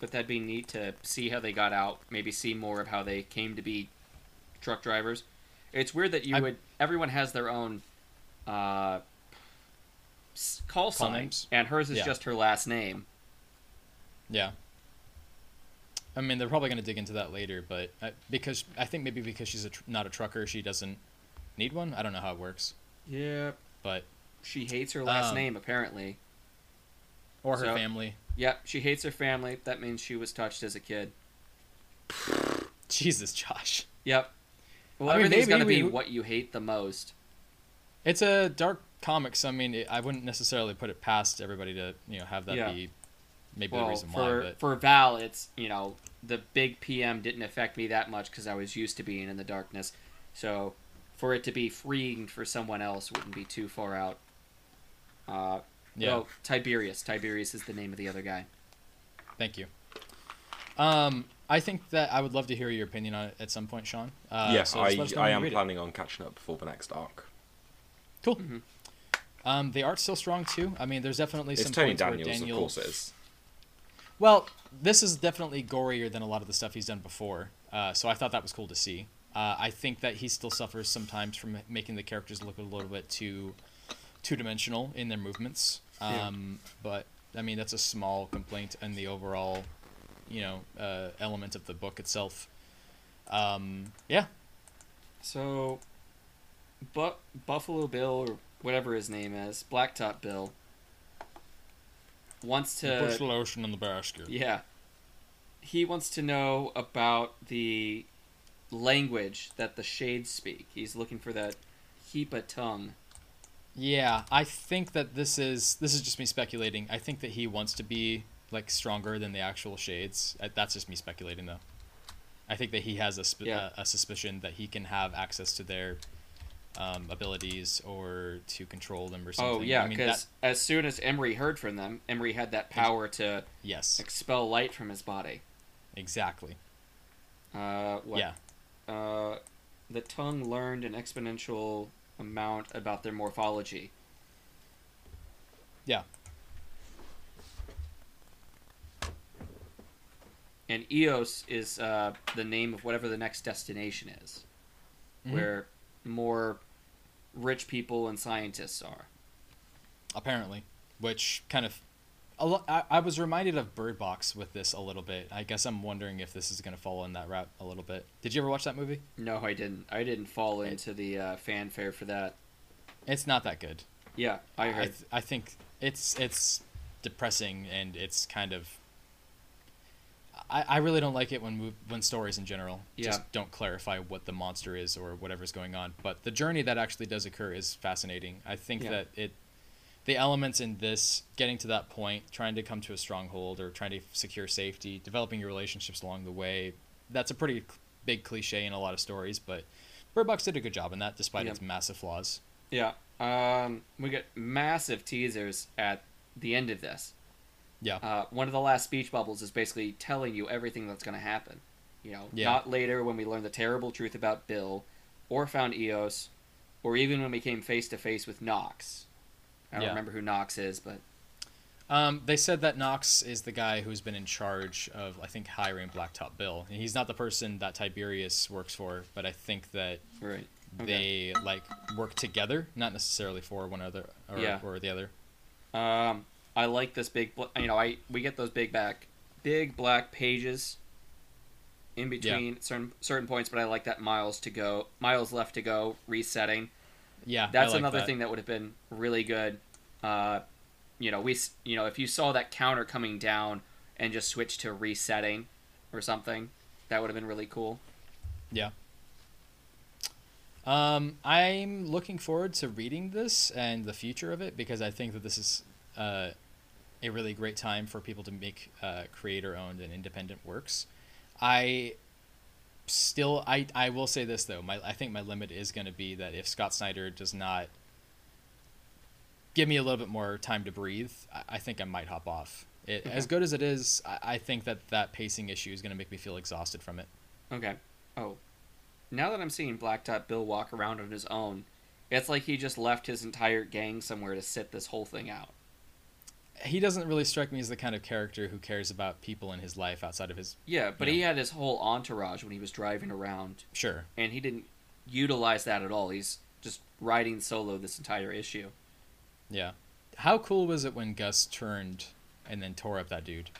but that'd be neat to see how they got out maybe see more of how they came to be truck drivers it's weird that you I- would everyone has their own uh call sign names? and hers is Yeah. just her last name Yeah. I mean, they're probably going to dig into that later, but I, because I think maybe because she's a tr- not a trucker, she doesn't need one. I don't know how it works, yeah but she hates her last Um, name apparently or her So- family. Yep, she hates her family. That means she was touched as a kid. *laughs* Jesus, Josh. Yep. Well, I mean, everything's maybe to be what you hate the most. It's a dark comic, so I mean, it, I wouldn't necessarily put it past everybody to you know have that Yeah. be maybe the reason for why. But for Val, it's you know the big PM didn't affect me that much because I was used to being in the darkness. So for it to be freeing for someone else wouldn't be too far out. Uh, yeah. Oh, Tiberius. Tiberius is the name of the other guy. Thank you. Um, I think that I would love to hear your opinion on it at some point, Sean. Uh, yeah, so I, let us know I am read it. planning on catching up before the next arc. Cool. Mhm. Um, the art's still strong too. I mean, there's definitely It's some Tony points where Daniel. of course it is. Well, this is definitely gorier than a lot of the stuff he's done before. Uh, so I thought that was cool to see. Uh, I think that he still suffers sometimes from making the characters look a little bit too two dimensional in their movements. Yeah. Um, But I mean, that's a small complaint in the overall, you know, uh, element of the book itself. Um, yeah, So, but Buffalo Bill or whatever his name is, Blacktop Bill, wants push to the lotion in the basket. yeah, he wants to know about the language that the shades speak. He's looking for that Heepa tongue. Yeah, I think that this is this is just me speculating. I think that he wants to be like stronger than the actual shades. Uh, That's just me speculating though. I think that he has a sp- Yeah. a, a suspicion that he can have access to their um, abilities or to control them or something. Oh yeah, I mean, because that, as soon as Emery heard from them, Emery had that power to yes, expel light from his body. exactly. Uh, what? Yeah, Uh, the tongue learned an exponential amount about their morphology. yeah, And Eos is uh, the name of whatever the next destination is, Mhm. where more rich people and scientists are. apparently, which kind of. I, I was reminded of Bird Box with this a little bit. I guess I'm wondering if this is going to fall in that route a little bit. Did you ever watch that movie? No, I didn't. I didn't fall into the uh, fanfare for that. It's not that good. Yeah, I I, th- I think it's it's depressing and it's kind of. I, I really don't like it when when stories in general Yeah. just don't clarify what the monster is or whatever's going on. But the journey that actually does occur is fascinating. I think Yeah. that it, the elements in this, getting to that point, trying to come to a stronghold or trying to secure safety, developing your relationships along the way, that's a pretty big cliche in a lot of stories. But Bird Box did a good job in that, despite Yeah. its massive flaws. yeah. Um, we get massive teasers at the end of this. Yeah. Uh, one of the last speech bubbles is basically telling you everything that's going to happen. You know, Yeah. not later when we learn the terrible truth about Bill, or found Eos, or even when we came face to face with Knox. I don't Yeah. remember who Knox is, but Um, they said that Knox is the guy who's been in charge of, I think, hiring Blacktop Bill. And he's not the person that Tiberius works for, but I think that right. Okay. they like work together, not necessarily for one another or, Yeah. or the other. Um, I like this big. You know, I we get those big back, big black pages. In between certain certain points, but I like that miles to go, miles left to go, resetting. Yeah, That's like another that. thing that would have been really good. Uh, you know, we you know if you saw that counter coming down and just switch to resetting or something, that would have been really cool. Yeah. Um, I'm looking forward to reading this and the future of it because I think that this is uh, a really great time for people to make uh, creator-owned and independent works. I still, I, I will say this though, my I think my limit is going to be that if Scott Snyder does not give me a little bit more time to breathe, I, I think I might hop off. It, Okay. As good as it is, I, I think that that pacing issue is going to make me feel exhausted from it. Okay. Oh, now that I'm seeing Blacktop Bill walk around on his own, it's like he just left his entire gang somewhere to sit this whole thing out. He doesn't really strike me as the kind of character who cares about people in his life outside of his Yeah, but Yeah. he had his whole entourage when he was driving around, sure and he didn't utilize that at all. He's just riding solo this entire issue. yeah how cool was it when gus turned and then tore up that dude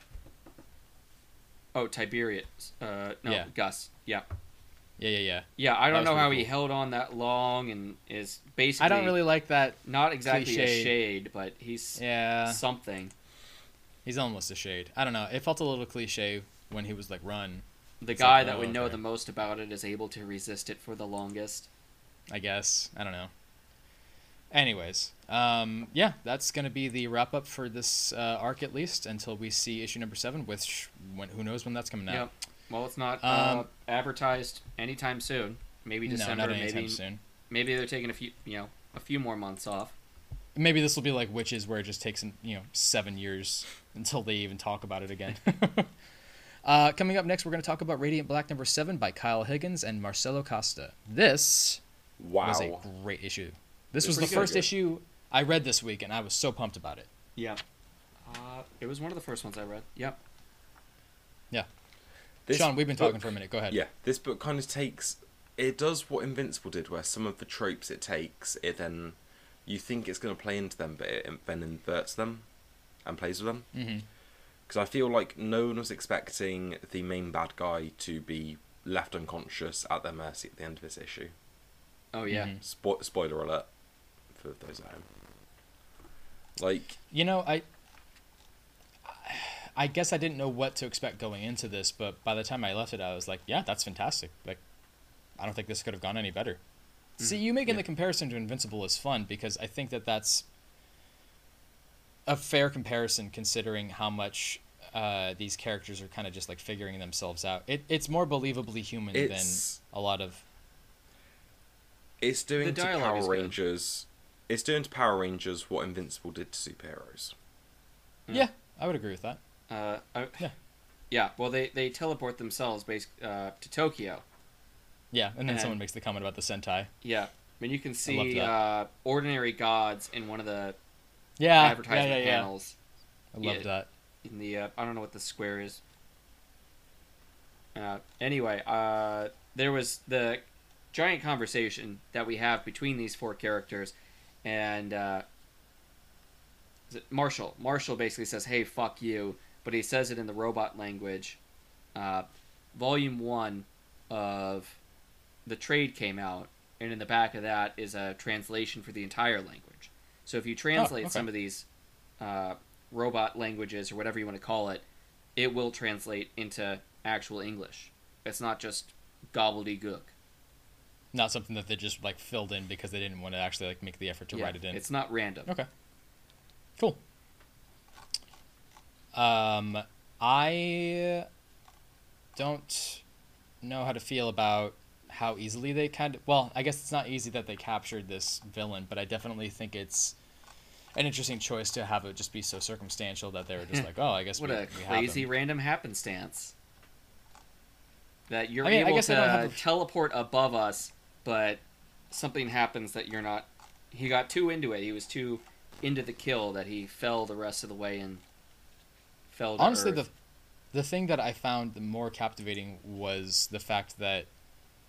Oh, Tiberius. Uh, no, Yeah. Gus. Yeah. Yeah yeah yeah Yeah, I don't know how pretty he held on that long and is basically i don't really like that not exactly cliche. a shade, but he's yeah something. he's almost a shade i don't know it felt a little cliche when he was like run The It's guy like, that oh, would know okay. the most about it is able to resist it for the longest. i guess i don't know anyways um yeah that's gonna be the wrap up for this uh, arc at least until we see issue number seven which when who knows when that's coming out Yep. Well, it's not uh, Um, advertised anytime soon. Maybe December. no not anytime maybe soon maybe they're taking a few, you know, a few more months off. Maybe this will be like Witches, where it just takes you know seven years *laughs* until they even talk about it again. *laughs* uh, coming up next, we're going to talk about Radiant Black number seven by Kyle Higgins and Marcelo Costa. This Wow. was a great issue. This was the pretty good. first issue I read this week, and I was so pumped about it. Yeah. Uh, it was one of the first ones I read. Yep. Yeah. This Sean, we've been book- talking for a minute. Go ahead. Yeah, this book kind of takes. It does what Invincible did, where some of the tropes it takes, it then. You think it's going to play into them, but it then inverts them and plays with them. Because I feel like no one was expecting the main bad guy to be left unconscious at their mercy at the end of this issue. Oh yeah. Mhm. Spo- spoiler alert for those at home. Like, You know, I I guess I didn't know what to expect going into this, but by the time I left it, I was like, yeah, that's fantastic. Like, I don't think this could have gone any better. See, you making yeah. the comparison to Invincible is fun because I think that that's a fair comparison considering how much uh, these characters are kind of just like figuring themselves out. It, it's more believably human It's- than a lot of. it's doing The to Power is good. Rangers. It's doing to Power Rangers what Invincible did to superheroes. Yeah. Yeah, I would agree with that. Uh, I, Yeah. Yeah. Well, they they teleport themselves bas- uh, to Tokyo. Yeah, and then And- someone makes the comment about the Sentai. Yeah. I mean, you can see uh, ordinary gods in one of the Yeah, advertisement yeah, yeah, yeah. panels. I love Yeah. that. in the uh, I don't know what the square is. Uh, anyway, uh, there was the giant conversation that we have between these four characters, and uh, is it Marshall. Marshall basically says, "Hey, fuck you," but he says it in the robot language. Uh, volume one of the trade came out, and in the back of that is a translation for the entire language. So if you translate okay. some of these uh, robot languages or whatever you want to call it, it will translate into actual English. It's not just gobbledygook. Not something that they just like filled in because they didn't want to actually like make the effort to Yeah, write it in. It's not random. Okay. Cool. Um, I don't know how to feel about how easily they kind of. Well, I guess it's not easy that they captured this villain, but I definitely think it's an interesting choice to have it just be so circumstantial that they were just *laughs* like, oh, I guess What we, a we crazy random happenstance. That you're I mean, able guess I don't to have a- teleport above us, but something happens that you're not. He got too into it. He was too into the kill that he fell the rest of the way and fell to Honestly, Earth. the the thing that I found the more captivating was the fact that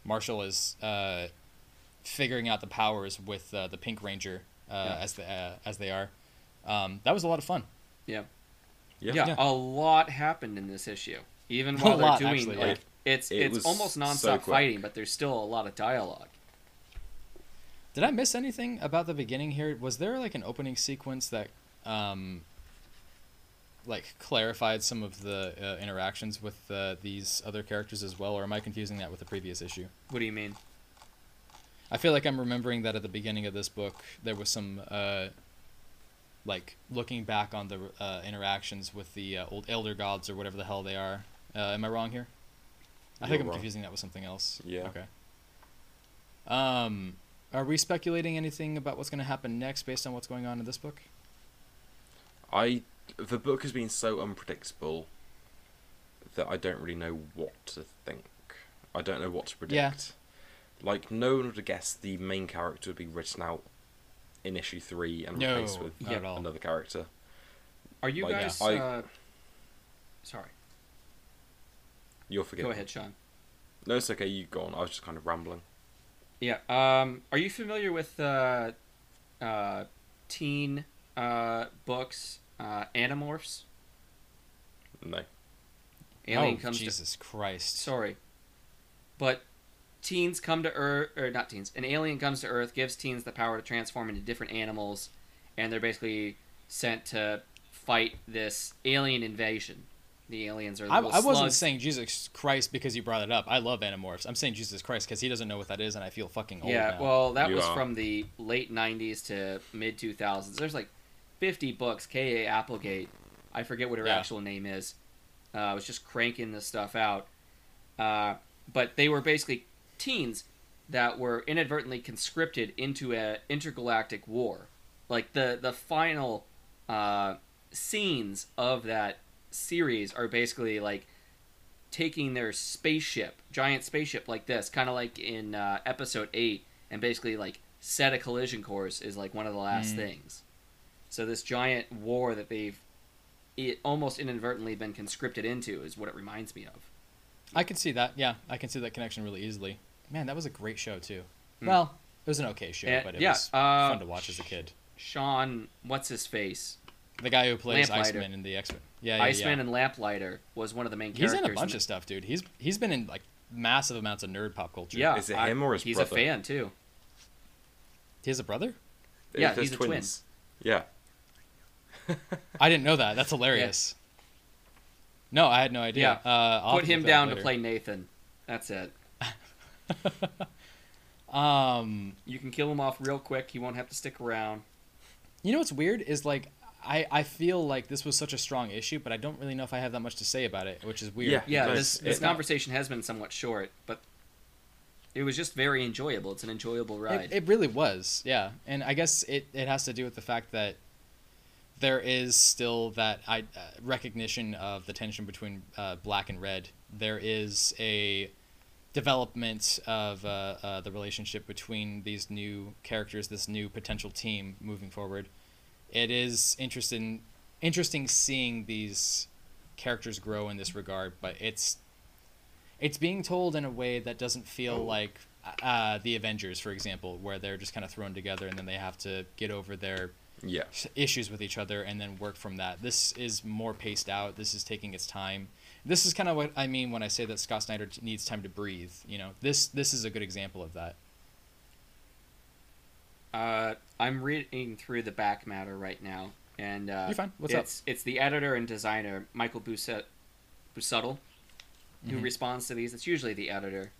Marshall is uh, figuring out the powers with uh, the Pink Ranger uh, Yeah. as the uh, as they are. Um, that was a lot of fun. Yeah. Yeah. yeah, Yeah. a lot happened in this issue. Even A while they're lot, doing actually, like yeah. it's It it's almost nonstop quick. fighting, but there's still a lot of dialogue. Did I miss anything about the beginning here? Was there like an opening sequence that um, like clarified some of the uh, interactions with uh, these other characters as well, or am I confusing that with the previous issue? What do you mean? I feel like I'm remembering that at the beginning of this book there was some uh, like looking back on the uh, interactions with the uh, old elder gods or whatever the hell they are. Uh, am I wrong here? I think You're I'm wrong. confusing that with something else. Yeah. Okay. Um, are we speculating anything about what's going to happen next based on what's going on in this book? I the book has been so unpredictable that I don't really know what to think. I don't know what to predict. Yeah. Like no one would have guessed the main character would be written out in issue three and No, replaced with not another character. Are you Like, guys? I- uh, sorry. You're forgetting. Go ahead, Sean. No, it's okay. You go on. I was just kind of rambling. Yeah. Um. Are you familiar with uh, uh, teen uh books, uh, Animorphs? No. Alien oh, comes to Jesus Christ. Sorry. But teens come to Earth, or not teens, an alien comes to Earth, gives teens the power to transform into different animals, and they're basically sent to fight this alien invasion. The aliens are I, little I wasn't slugs. saying Jesus Christ because you brought it up. I love Animorphs. I'm saying Jesus Christ because he doesn't know what that is, and I feel fucking old Yeah, now. well, that You was are. from the late 90s to mid 2000s. There's like 50 books. K.A. Applegate, I forget what her Yeah. actual name is, uh, I was just cranking this stuff out. Uh, but they were basically teens that were inadvertently conscripted into an intergalactic war. Like the the final uh, scenes of that series are basically like taking their spaceship, giant spaceship like this, kind of like in uh, episode eight, and basically like set a collision course is like one of the last Mm. things. So this giant war that they've it almost inadvertently been conscripted into is what it reminds me of. I can see that. Yeah, I can see that connection really easily. Man, that was a great show too. Hmm. Well, it was an okay show, Eh, but it yeah, was uh, fun to watch as a kid. Sean, what's his face? The guy who plays Lamplighter. Iceman in the X Men. Yeah, yeah, Iceman yeah. and Lamplighter was one of the main He's in a bunch of stuff, dude. He's he's been in like massive amounts of nerd pop culture. Yeah, Is it I- him or his he's brother? He's a fan too. he has a brother. Yeah, There's he's a twin. twins. Yeah. I didn't know that. That's hilarious. No, I had no idea. Yeah. Uh, I'll Put him down up to play Nathan. That's it. *laughs* Um, You can kill him off real quick. He won't have to stick around. you know what's weird is like I I feel like this was such a strong issue, but I don't really know if I have that much to say about it, which is weird. Yeah. Yeah, this this it's not- conversation has been somewhat short, but it was just very enjoyable. It's an enjoyable ride. It, it really was, yeah. And I guess it, it has to do with the fact that there is still that I, uh, recognition of the tension between uh, black and red. There is a development of uh, uh, the relationship between these new characters, this new potential team moving forward. It is interesting, interesting seeing these characters grow in this regard, but it's it's being told in a way that doesn't feel like uh, the Avengers, for example, where they're just kind of thrown together and then they have to get over their Yeah. issues with each other and then work from that. This is more paced out. This is taking its time. This is kind of what I mean when I say that Scott Snyder t- needs time to breathe. You know, this this is a good example of that. Uh, I'm reading through the back matter right now, and uh, You're fine. What's up? it's, It's the editor and designer Michael Buset, Busuttil who Mhm. responds to these. It's usually the editor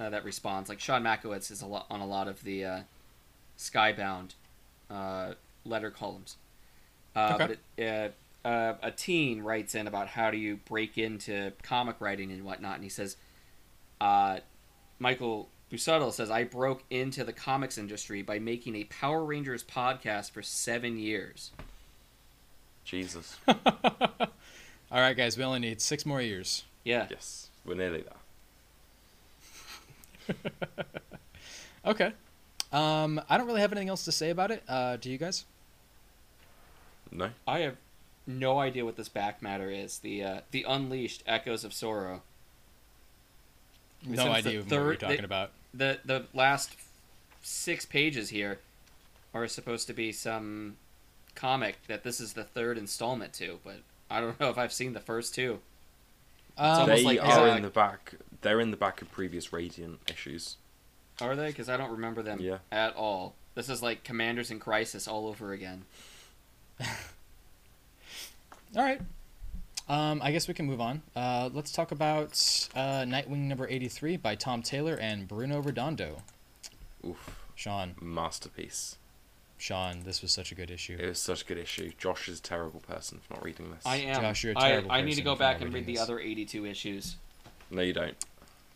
uh, that responds. Like Sean Mackiewicz is a lot on a lot of the uh, Skybound uh, letter columns. Uh, Okay. But it, uh, uh, a teen writes in about how do you break into comic writing and whatnot, and he says, uh, Michael Busuttil says, I broke into the comics industry by making a Power Rangers podcast for seven years. Jesus. *laughs* All right, guys, we only need six more years. Yeah. yes. We're nearly there. *laughs* Okay. Um, I don't really have anything else to say about it. Uh, do you guys? No? I have no idea what this back matter is. The uh, the Unleashed Echoes of Sorrow. No Since the idea what you're talking the- about. The the last six pages here are supposed to be some comic that this is the third installment to, but I don't know if I've seen the first two. Um, they like, are uh, in the back. They're in the back of previous Radiant issues. Are they? Because I don't remember them Yeah. at all. This is like Commanders in Crisis all over again. *laughs* All right. Um, I guess we can move on. Uh, let's talk about uh, Nightwing number 83 by Tom Taylor and Bruno Redondo. Oof. Sean, Masterpiece. Sean, this was such a good issue. It was such a good issue. Josh is a terrible person for not reading this. I am. Josh, you're a I, terrible I need to go back and read reading the this. other 82 issues. No, you don't.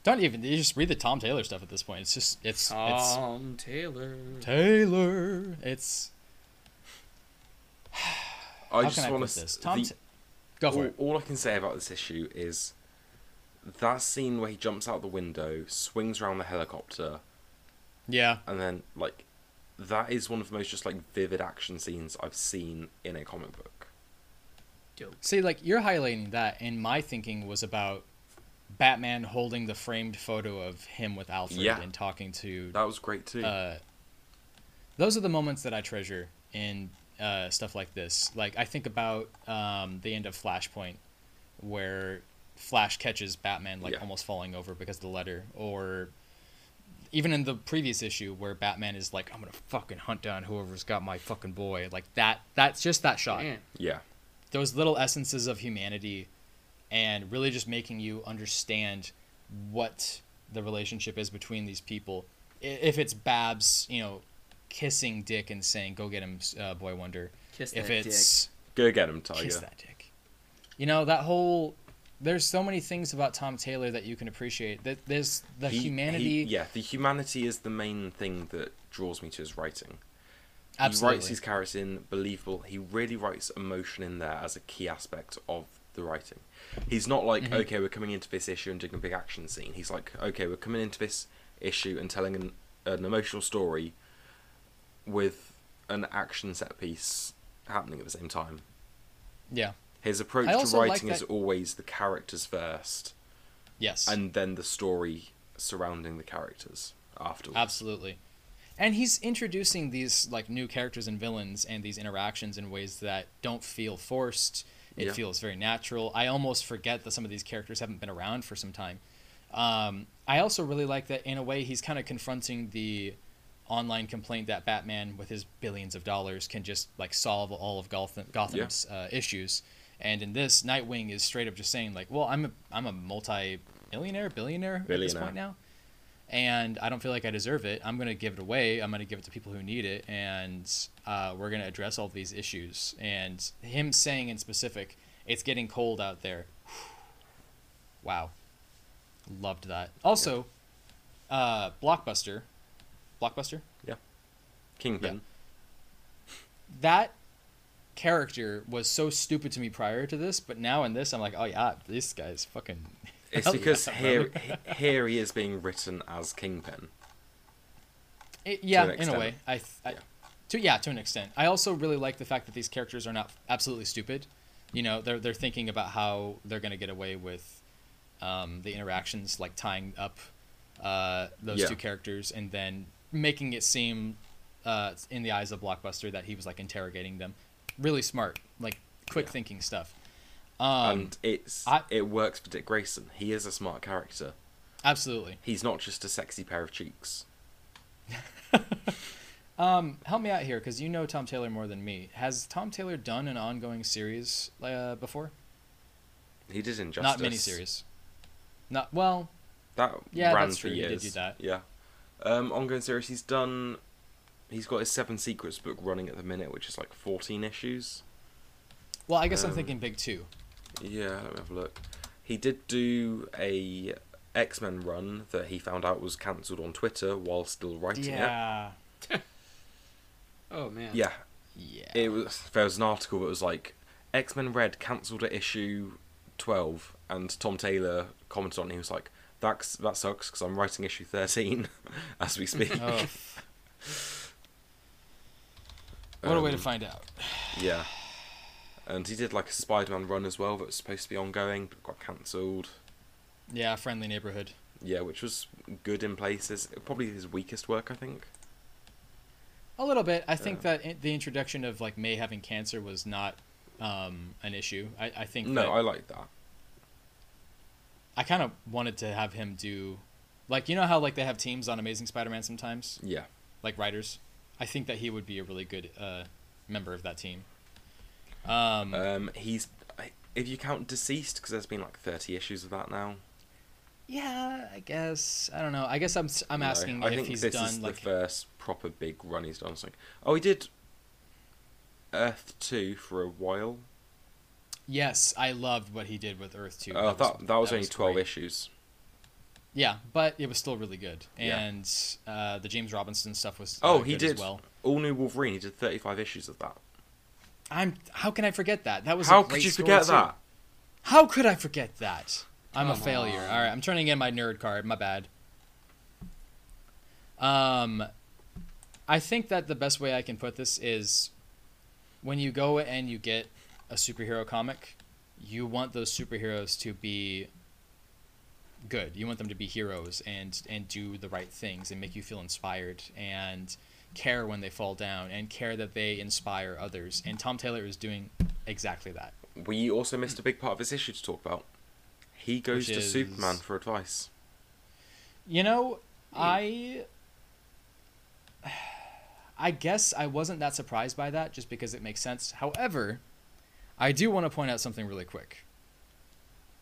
Don't even you just read the Tom Taylor stuff at this point. It's just it's it's Tom Taylor. Taylor. It's I how just want to. this? Tom, the, go for all, it. all I can say about this issue is that scene where he jumps out the window, swings around the helicopter, Yeah, and then like that is one of the most just like vivid action scenes I've seen in a comic book. Dope. See, like you're highlighting that, and my thinking was about Batman holding the framed photo of him with Alfred Yeah. and talking to. That was great too. Uh, those are the moments that I treasure in uh, stuff like this. Like I think about um, the end of Flashpoint, where Flash catches Batman like Yeah. almost falling over because of the letter, or even in the previous issue where Batman is like, "I'm gonna fucking hunt down whoever's got my fucking boy." Like that. That's just that shot Man. yeah. those little essences of humanity and really just making you understand what the relationship is between these people if it's babs you know kissing dick and saying go get him uh, boy wonder Kiss if that it's Go get him, Tiger. kiss that dick you know that whole there's so many things about tom taylor that you can appreciate that there's the He- he- humanity yeah, the humanity is the main thing that draws me to his writing. absolutely He writes his characters in believable. He really writes emotion in there as a key aspect of the writing. He's not like, Mhm. okay, we're coming into this issue and doing a big action scene. He's like, okay, we're coming into this issue and telling an, an emotional story with an action set piece happening at the same time. yeah His approach I to also like writing is always the characters first, Yes. and then the story surrounding the characters afterwards. Absolutely. And he's introducing these like new characters and villains and these interactions in ways that don't feel forced. It Yeah. feels very natural. I almost forget that some of these characters haven't been around for some time. Um, I also really like that in a way he's kind of confronting the online complaint that Batman with his billions of dollars can just like solve all of Gotham, Gotham's uh, issues. And in this, Nightwing is straight up just saying like, "Well, I'm a I'm a multi-millionaire, billionaire at this point now." and I don't feel like I deserve it. I'm gonna give it away. I'm gonna give it to people who need it, and uh, we're gonna address all these issues. And him saying in specific, "It's getting cold out there." wow, loved that. Also, uh, Blockbuster, Blockbuster, Yeah. Kingpin. that character was so stupid to me prior to this, but now in this, I'm like, oh yeah, this guy's fucking. *laughs* It's because yeah, here *laughs* here he is being written as Kingpin. It, yeah, in a way. I, I Yeah. to yeah, to an extent. I also really like the fact that these characters are not absolutely stupid. You know, they're they're thinking about how they're gonna get away with um, the interactions, like tying up uh, those Yeah. two characters, and then making it seem uh, in the eyes of Blockbuster that he was like interrogating them. Really smart, like quick Yeah. thinking stuff. Um, and it's I- it works for Dick Grayson. He is a smart character. absolutely. He's not just a sexy pair of cheeks. *laughs* Um, help me out here, because you know Tom Taylor more than me. Has Tom Taylor done an ongoing series uh, before? He did Injustice. Not miniseries. Not well. That Yeah, ran that's for true. He did years. do that. Yeah. Um, ongoing series. He's done. He's got his Seven Secrets book running at the minute, which is like fourteen issues. Well, I guess I'm Um, thinking big two. Yeah, let me have a look. He did do a X Men run that he found out was cancelled on Twitter while still writing it. Yeah. *laughs* Oh man. Yeah, Yeah. it was. There was an article that was like X Men Red cancelled at issue twelve, and Tom Taylor commented on. it. He was like, "That's that sucks because I'm writing issue thirteen *laughs* as we speak." Oh. *laughs* what a way to Um, find out. Yeah. And he did like a Spider Man run as well that was supposed to be ongoing but got cancelled. Yeah, friendly neighborhood. Yeah, which was good in places. Probably his weakest work, I think. A little bit. I think that in, the introduction of like May having cancer was not um, an issue. I, I think No, that I like that. I kind of wanted to have him do, like you know how like they have teams on Amazing Spider-Man sometimes, Yeah. like writers. I think that he would be a really good uh, member of that team. Um, Um, he's. If you count Deceased, because there's been like 30 issues of that now. yeah, I guess I don't know. I guess I'm I'm asking No, I if think he's this done is like the first proper big run he's done. Something. Oh, he did Earth 2 for a while. Yes, I loved what he did with Earth Two. Oh, that, that was only 12 great. issues. Yeah, but it was still really good, Yeah. and uh, the James Robinson stuff was. Oh, uh, he good as did. well. All New Wolverine, he did 35 issues of that. I'm. How can I forget that? That was. a How great could you forget too. that? How could I forget that? I'm a failure. on. All right, I'm turning in my nerd card. My bad. Um, I think that the best way I can put this is when you go and you get a superhero comic, you want those superheroes to be good. You want them to be heroes and and do the right things and make you feel inspired and care when they fall down and care that they inspire others. And Tom Taylor is doing exactly that. We also missed a big part of this issue to talk about. He goes Which to is- Superman for advice. You know, I I guess I wasn't that surprised by that just because it makes sense. However, I do want to point out something really quick.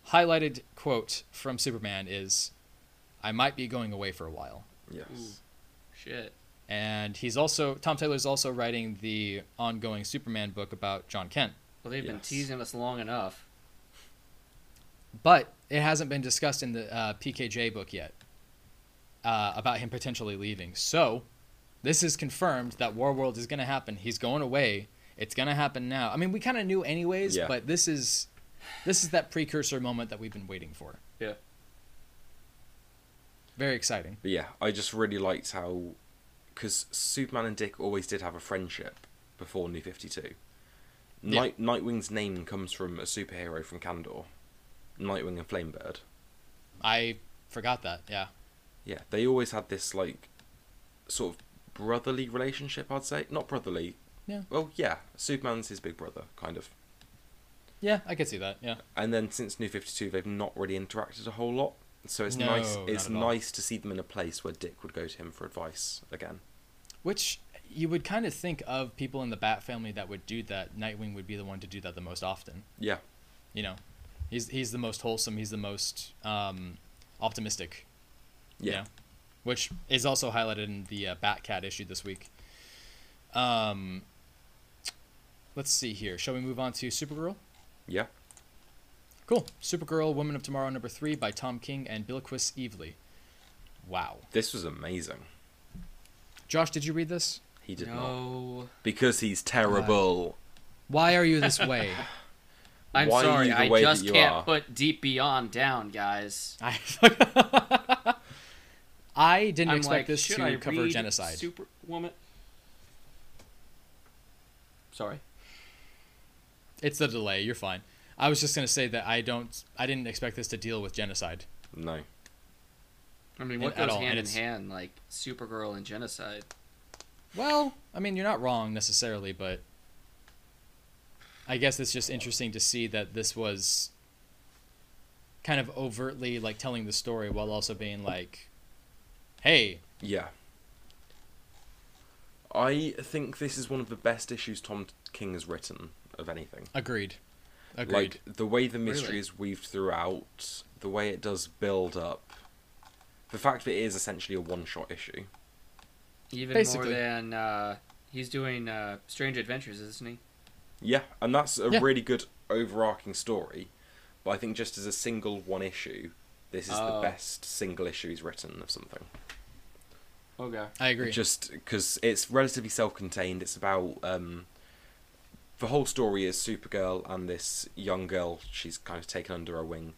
Highlighted quote from Superman is I might be going away for a while. Yes. Ooh. Shit. And he's also Tom Taylor's also writing the ongoing Superman book about Jon Kent. Well, they've been teasing us long enough. But it hasn't been discussed in the uh, PKJ book yet uh, about him potentially leaving. So this is confirmed that Warworld is going to happen. He's going away. It's going to happen now. I mean, we kind of knew anyways, Yeah. but this is this is that precursor moment that we've been waiting for. Yeah. Very exciting. But yeah, I just really liked how. Because Superman and Dick always did have a friendship before New 52. Yeah. Night Nightwing's name comes from a superhero from Kandor, Nightwing and Flamebird. I forgot that. Yeah. Yeah, they always had this like sort of brotherly relationship. I'd say not brotherly. Yeah. Well, yeah, Superman's his big brother, kind of. Yeah, I could see that. Yeah. And then since New Fifty Two, they've not really interacted a whole lot. So it's No, nice. It's nice to see them in a place where Dick would go to him for advice again. Which you would kind of think of people in the Bat family that would do that. Nightwing would be the one to do that the most often. Yeah, You know, he's he's the most wholesome. He's the most um, optimistic. you yeah. know, which is also highlighted in the uh, Batcat issue this week. Um, let's see here. Shall we move on to Supergirl? Yeah. Cool. Supergirl, Woman of Tomorrow, number three by Tom King and Bilquis Evely. Wow. This was amazing. Josh, did you read this? He did not because he's terrible. Why are you this way? *laughs* I'm Why sorry. I just can't are? put Deep Beyond down, guys. I, *laughs* I didn't I'm expect like, this to I cover read genocide. Superwoman. Sorry. It's the delay. You're fine. I was just gonna say that I don't. I didn't expect this to deal with genocide. No. I mean, And- what at goes all, and hand in hand, like Supergirl and genocide? Well, I mean, you're not wrong necessarily, but I guess it's just interesting to see that this was kind of overtly like telling the story while also being like, "Hey, Yeah. I think this is one of the best issues Tom King has written of anything. agreed, agreed." Like the way the mystery Really? is weaved throughout, the way it does build up, the fact that it is essentially a one-shot issue. Even Basically. more than uh, he's doing uh, Strange Adventures, isn't he? Yeah, and that's a Yeah. really good overarching story. But I think just as a single one issue, this is the Oh. best single issue he's written of something. Okay. I agree. Just because it's relatively self-contained. It's about um, the whole story is Supergirl and this young girl she's kind of taken under her wing,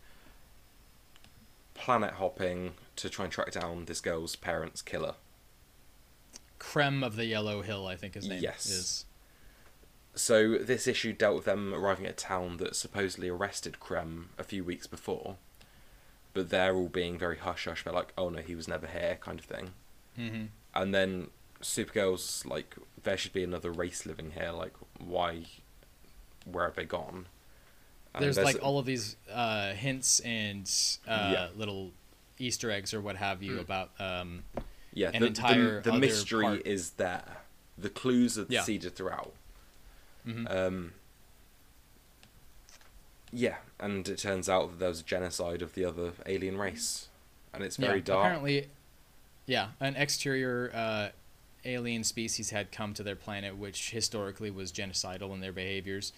planet hopping to try and track down this girl's parents' killer. Krem of the Yellow Hill, I think his name Yes. is. So this issue dealt with them arriving at a town that supposedly arrested Krem a few weeks before, but they're all being very hush hush. They're like, "Oh no, he was never here," kind of thing. hmm And then Supergirl's like, "There should be another race living here. Like, why? Where have they gone?" And There's like all of these uh, hints and uh, Yeah. little Easter eggs or what have you Hmm. about. Um, yeah, an the, entire the, the mystery part. is there. The clues are Yeah. seeded throughout. mhm. Um, yeah, and it turns out that there was a genocide of the other alien race, and it's very yeah, dark. Apparently, yeah, an exterior uh, alien species had come to their planet, which historically was genocidal in their behaviors.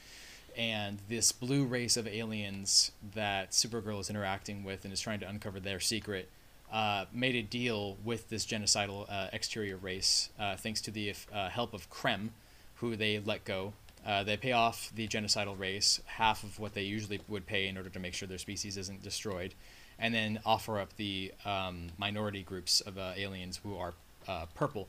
And this blue race of aliens that Supergirl is interacting with and is trying to uncover their secret uh, made a deal with this genocidal uh, exterior race, uh, thanks to the uh, help of Krem, who they let go. Uh, they pay off the genocidal race half of what they usually would pay in order to make sure their species isn't destroyed, and then offer up the um, minority groups of aliens who are purple.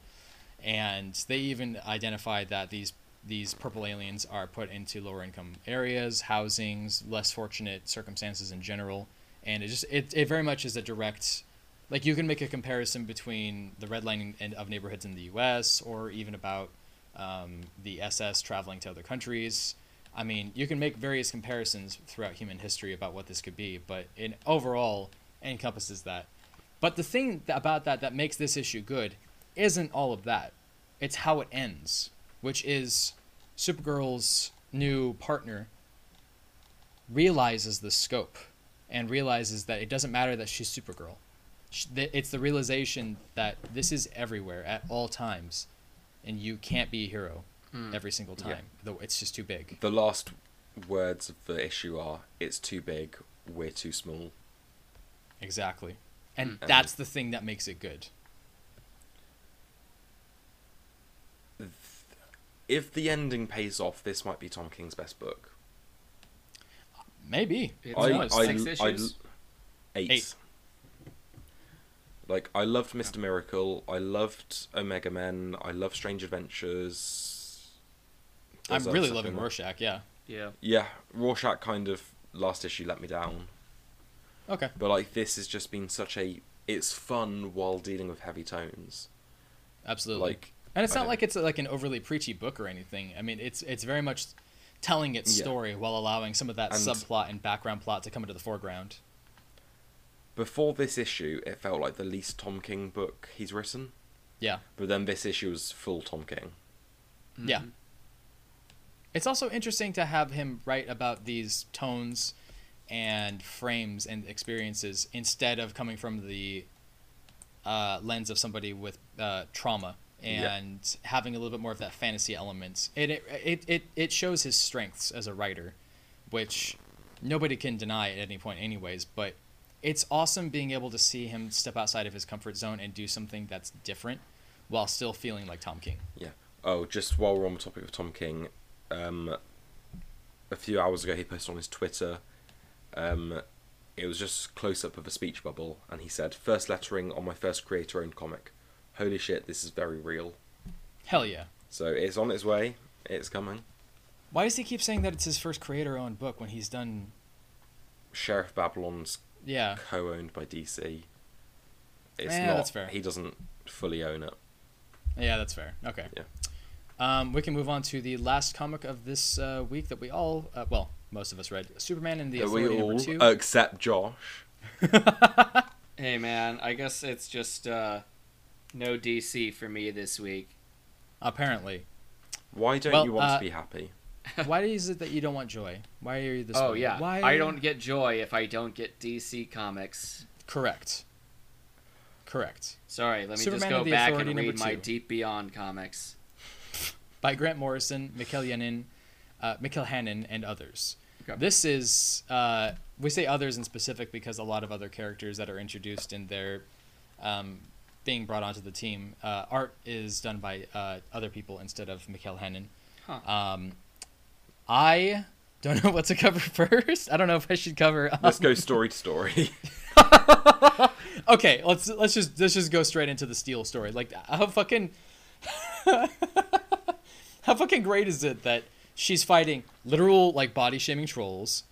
And they even identified that these these purple aliens are put into lower income areas, housings, less fortunate circumstances in general, and it just it, it very much is a direct like you can make a comparison between the redlining of neighborhoods in the U.S. or even about um, the SS traveling to other countries. I mean, you can make various comparisons throughout human history about what this could be, but in overall encompasses that. But the thing about that that makes this issue good isn't all of that. It's how it ends, which is Supergirl's new partner realizes the scope and realizes that it doesn't matter that she's Supergirl. It's the realization that this is everywhere at all times, and you can't be a hero Hmm. every single time. Though it's just too big. The last words of the issue are, "It's too big, we're too small." Exactly. And Hmm. that's the thing that makes it good. If the ending pays off, this might be Tom King's best book. Maybe. It's Who I, knows? I, Six I- issues? eight. Eight. Like I loved Mr. Miracle. I loved Omega Men. I love Strange Adventures. I I'm really loving stuff Rorschach. Yeah. Yeah. Yeah, Rorschach kind of last issue let me down, Okay. but like this has just been such a. It's fun while dealing with heavy tones. Absolutely. Like, and it's not like it's like an overly preachy book or anything. I mean, it's it's very much telling its Yeah. story while allowing some of that And- subplot and background plot to come into the foreground. before this issue, it felt like the least Tom King book he's written. Yeah. But then this issue was full Tom King. Yeah. Mhm. It's also interesting to have him write about these tones and frames and experiences instead of coming from the uh, lens of somebody with uh, trauma Yeah. and having a little bit more of that fantasy element. It, it it it it shows his strengths as a writer, which nobody can deny at any point, anyways. But it's awesome being able to see him step outside of his comfort zone and do something that's different, while still feeling like Tom King. Yeah. Oh, just while we're on the topic of Tom King, um, a few hours ago he posted on his Twitter. Um, it was just close up of a speech bubble, and he said, "First lettering on my first creator-owned comic. Holy shit, this is very real." Hell yeah. So it's on its way. It's coming. Why does he keep saying that it's his first creator-owned book when he's done? Sheriff Babylon's Yeah, co-owned by DC. It's Eh, not. that's fair. He doesn't fully own it. yeah, that's fair. Okay. Yeah. Um, we can move on to the last comic of this uh, week that we all, uh, well, most of us read. Superman and the That we all, number two. except Josh. *laughs* Hey man, I guess it's just uh, no DC for me this week. Apparently. Why don't Well, you want uh, to be happy? *laughs* Why is it that you don't want joy? Why are you this oh way? yeah, Why? I don't get joy if I don't get DC comics. Correct. Correct. Sorry, let me Superman just go and back Authority and read my. Deep Beyond comics. *laughs* By Grant Morrison, Mikel Janin, uh, Mikel Janin, and others. Okay. This is uh, we say others in specific because a lot of other characters that are introduced in their um, being brought onto the team. Uh, art is done by uh, other people instead of Mikel Janin. Huh. Um, I don't *laughs* know what to cover *laughs* first. I don't know if I should cover. um, Let's go story to story. *laughs* okay, let's let's just let's just go straight into the Steel story. Like how fucking how fucking great is it that she's fighting literal like body shaming trolls,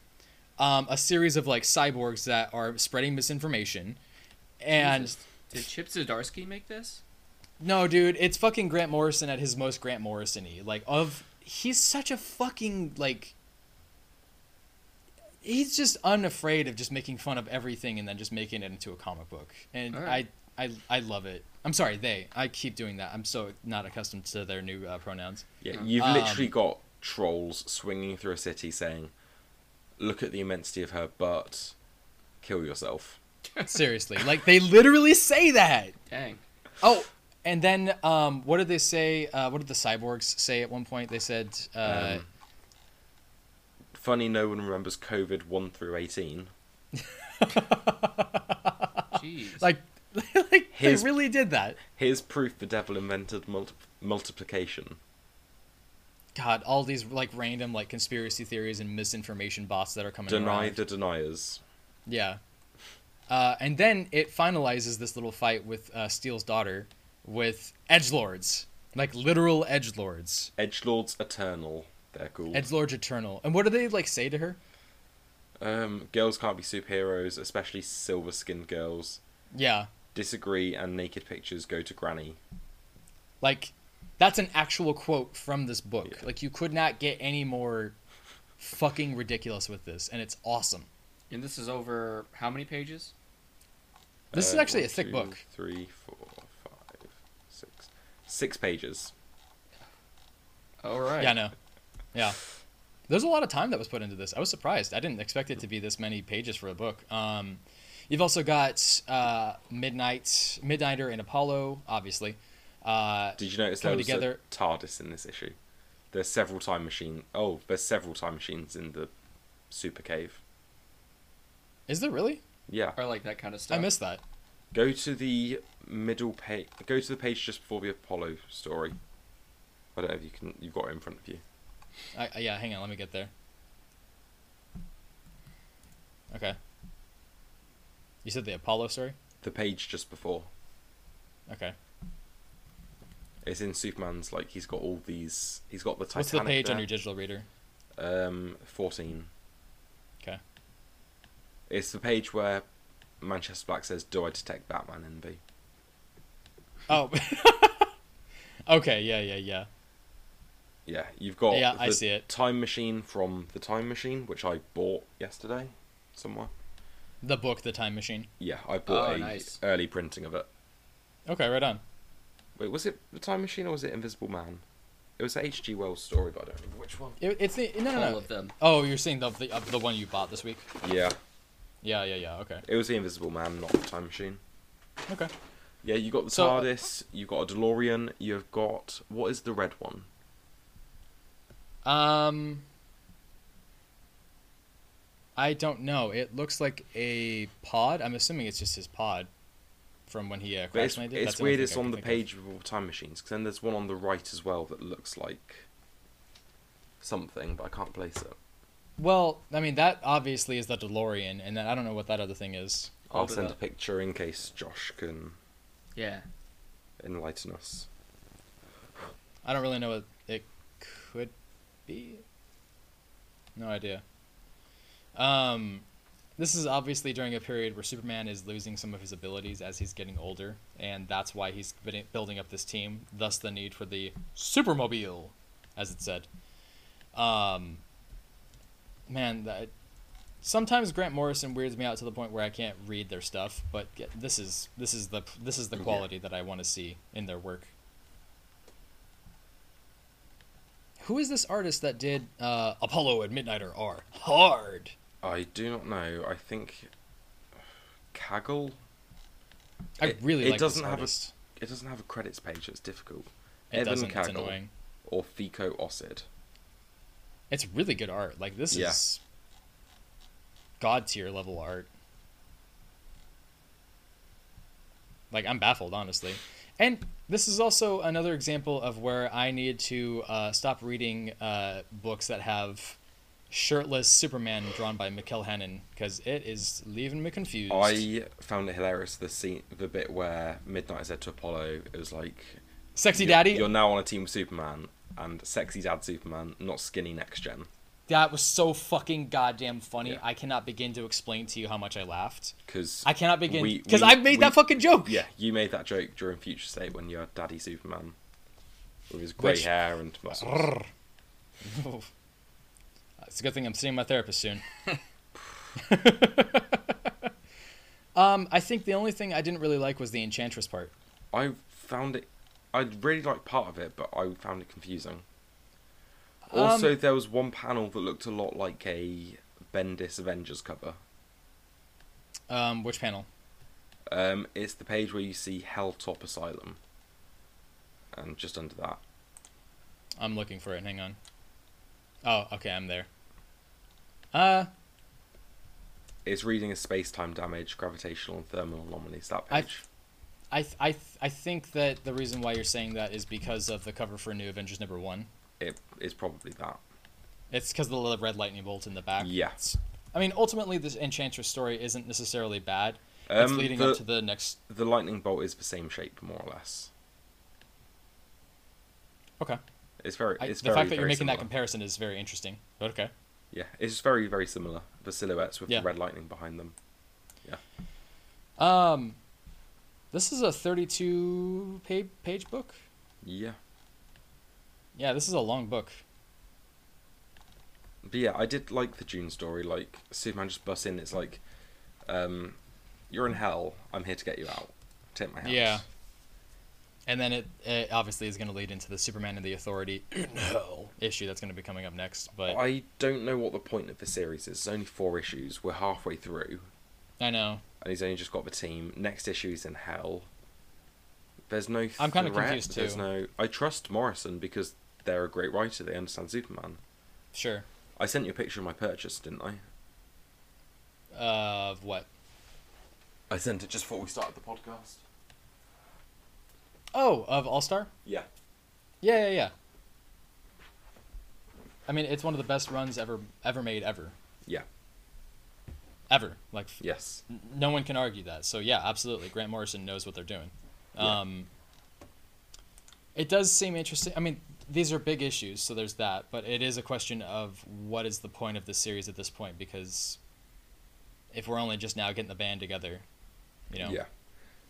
um, a series of like cyborgs that are spreading misinformation, and Jesus. Did Chip Zdarsky make this? no, dude, it's fucking Grant Morrison at his most Grant Morrison-y. Like of he's such a fucking like he's just unafraid of just making fun of everything and then just making it into a comic book. And Alright. I, I I love it. I'm sorry, they. I keep doing that. I'm so not accustomed to their new uh, pronouns. Yeah, you've Um, literally got trolls swinging through a city saying, "Look at the immensity of her butt. Kill yourself." Seriously, like they literally say that. Dang. Oh, and then um, what did they say? Uh, what did the cyborgs say at one point? They said, uh, Um, Funny, no one remembers COVID one through eighteen. *laughs* Jeez. like, *laughs* like they really did that. Here's proof the devil invented multi- multiplication. God, all these like random like conspiracy theories and misinformation bots that are coming Deny around. the deniers. Yeah. Uh, and then it finalizes this little fight with uh, Steel's daughter with edge lords, like literal edge lords, Edge Lords Eternal. They're called. edge lords eternal. And what do they like say to her? um, girls can't be superheroes, especially silver-skinned girls. Yeah, Disagree, and naked pictures go to Granny. like that's an actual quote from this book. Yeah. Like you could not get any more fucking ridiculous with this, and it's awesome. and this is over how many pages? This is Uh, actually one, a thick two, book. Three, four, five, six, six pages. All right. Yeah, I know. Yeah. There's a lot of time that was put into this. I was surprised. I didn't expect it to be this many pages for a book. Um, you've also got uh, Midnight, Midnighter, and Apollo, obviously. Uh, Did you notice there coming was together. a TARDIS in this issue? There's several time machine. Oh, there's several time machines in the super cave. Is there really? Yeah. I like that kind of stuff. I missed that. Go to the middle page. Go to the page just before the Apollo story. I don't know if you can. You've got it in front of you. I, I- yeah, hang on. Let me get there. Okay. You said the Apollo story? The page just before. Okay. It's in Superman's. Like he's got all these. He's got the Titanic. What's the page there. on your digital reader? Um, fourteen. Okay. It's the page where Manchester Black says, "Do I detect Batman in B?" Oh. *laughs* okay. Yeah. Yeah. Yeah. Yeah, you've got Yeah, the I see it. time machine from the time machine, which I bought yesterday somewhere. The book, The Time Machine. Yeah, I bought Oh, a nice. early printing of it. Okay. Right on. Wait, was it the time machine or was it Invisible Man? It was a H.G. Wells story, but I don't remember which one. It, it's the no no All no. of them. Oh, you're saying the the, uh, the one you bought this week? Yeah, Yeah. Yeah. Yeah. Okay. it was the Invisible Man, not the time machine. Okay. Yeah, you got the So- TARDIS, you got a DeLorean, you've got what is the red one? Um, I don't know. It looks like a pod. I'm assuming it's just his pod from when he uh, But it's, it's weird. It's on the page of. all time machines. Because then there's one on the right as well that looks like something, but I can't place it. Well, I mean that obviously is the DeLorean, and then I don't know what that other thing is. I'll Hold it send a picture in case Josh can Yeah. enlighten us. I don't really know what it could be. No idea. Um, this is obviously during a period where Superman is losing some of his abilities as he's getting older, and that's why he's building up this team. Thus, the need for the Supermobile, as it said. Um, man, that sometimes Grant Morrison weirds me out to the point where I can't read their stuff. But this is this is the this is the Yeah. quality that I want to see in their work. Who is this artist that did uh, Apollo and Midnighter are hard? I do not know. I think Cagle. I It- really it like doesn't have a- It doesn't have a credits page. It's difficult. It Evan Cagle. Or Fico Ossio. It's really good art. Like this Yeah. is god tier level art. Like I'm baffled, honestly. And this is also another example of where I need to uh, stop reading uh, books that have shirtless Superman drawn by Mikel Janin because it is leaving me confused. I found it hilarious the scene, the bit where Midnight said to Apollo, it was like, Sexy "You're- Daddy. You're now on a team with Superman, and sexy dad Superman, not skinny next gen." That was so fucking goddamn funny. Yeah. I cannot begin to explain to you how much I laughed. Because I cannot begin because I made we- that fucking joke. Yeah, you made that joke during Future State when you had Daddy Superman with his grey Which- hair and muscles. *laughs* It's a good thing I'm seeing my therapist soon. *laughs* *laughs* um, I think the only thing I didn't really like was the Enchantress part. I found it. I really liked part of it, but I found it confusing. Also, Um, there was one panel that looked a lot like a Bendis Avengers cover. Um, which panel? Um, it's the page where you see Helltop Asylum, and just under that, I'm looking for it. Hang on. Oh, okay, I'm there. Uh, it's reading a space-time damage, gravitational and thermal anomalies. That I- page. I I I think that the reason why you're saying that is because of the cover for New Avengers number one. It is probably that. It's because of the red lightning bolt in the back. Yeah. It's- I mean, ultimately, this Enchantress story isn't necessarily bad. it's Um, leading the, up to the next. the lightning bolt is the same shape, more or less. Okay. It's very. I, the very, fact that you're making that comparison is very interesting. But okay. Yeah, it's very, very similar. The silhouettes with Yeah. the red lightning behind them. Yeah. Um, this is a 32 page page book. Yeah. Yeah, this is a long book. But yeah, I did like the June story. Like Superman just busts in. It's like, um, you're in hell. I'm here to get you out. Take my house. Yeah. And then it, it obviously is going to lead into the Superman and the Authority *clears throat* in Hell issue that's going to be coming up next. But I, I don't know what the point of the series is. It's only four issues. We're halfway through, know and he's only just got the team. Next issue is in hell. There's no. I'm kinda threat, confused, There's no. I trust Morrison because they're a great writer. They understand Superman. sure. I sent you a picture of my purchase, didn't I? Of what? I sent it just before we started the podcast. Oh, of All Star. Yeah. Yeah, yeah, yeah. I mean, it's one of the best runs ever ever made ever. Yeah. Ever. Like Yes. n- no one can argue that. So yeah, absolutely. Grant Morrison knows what they're doing. Yeah. Um it does seem interesting. I mean, these are big issues, so there's that. But it is a question of what is the point of the series at this point? Because if we're only just now getting the band together, you know, Yeah.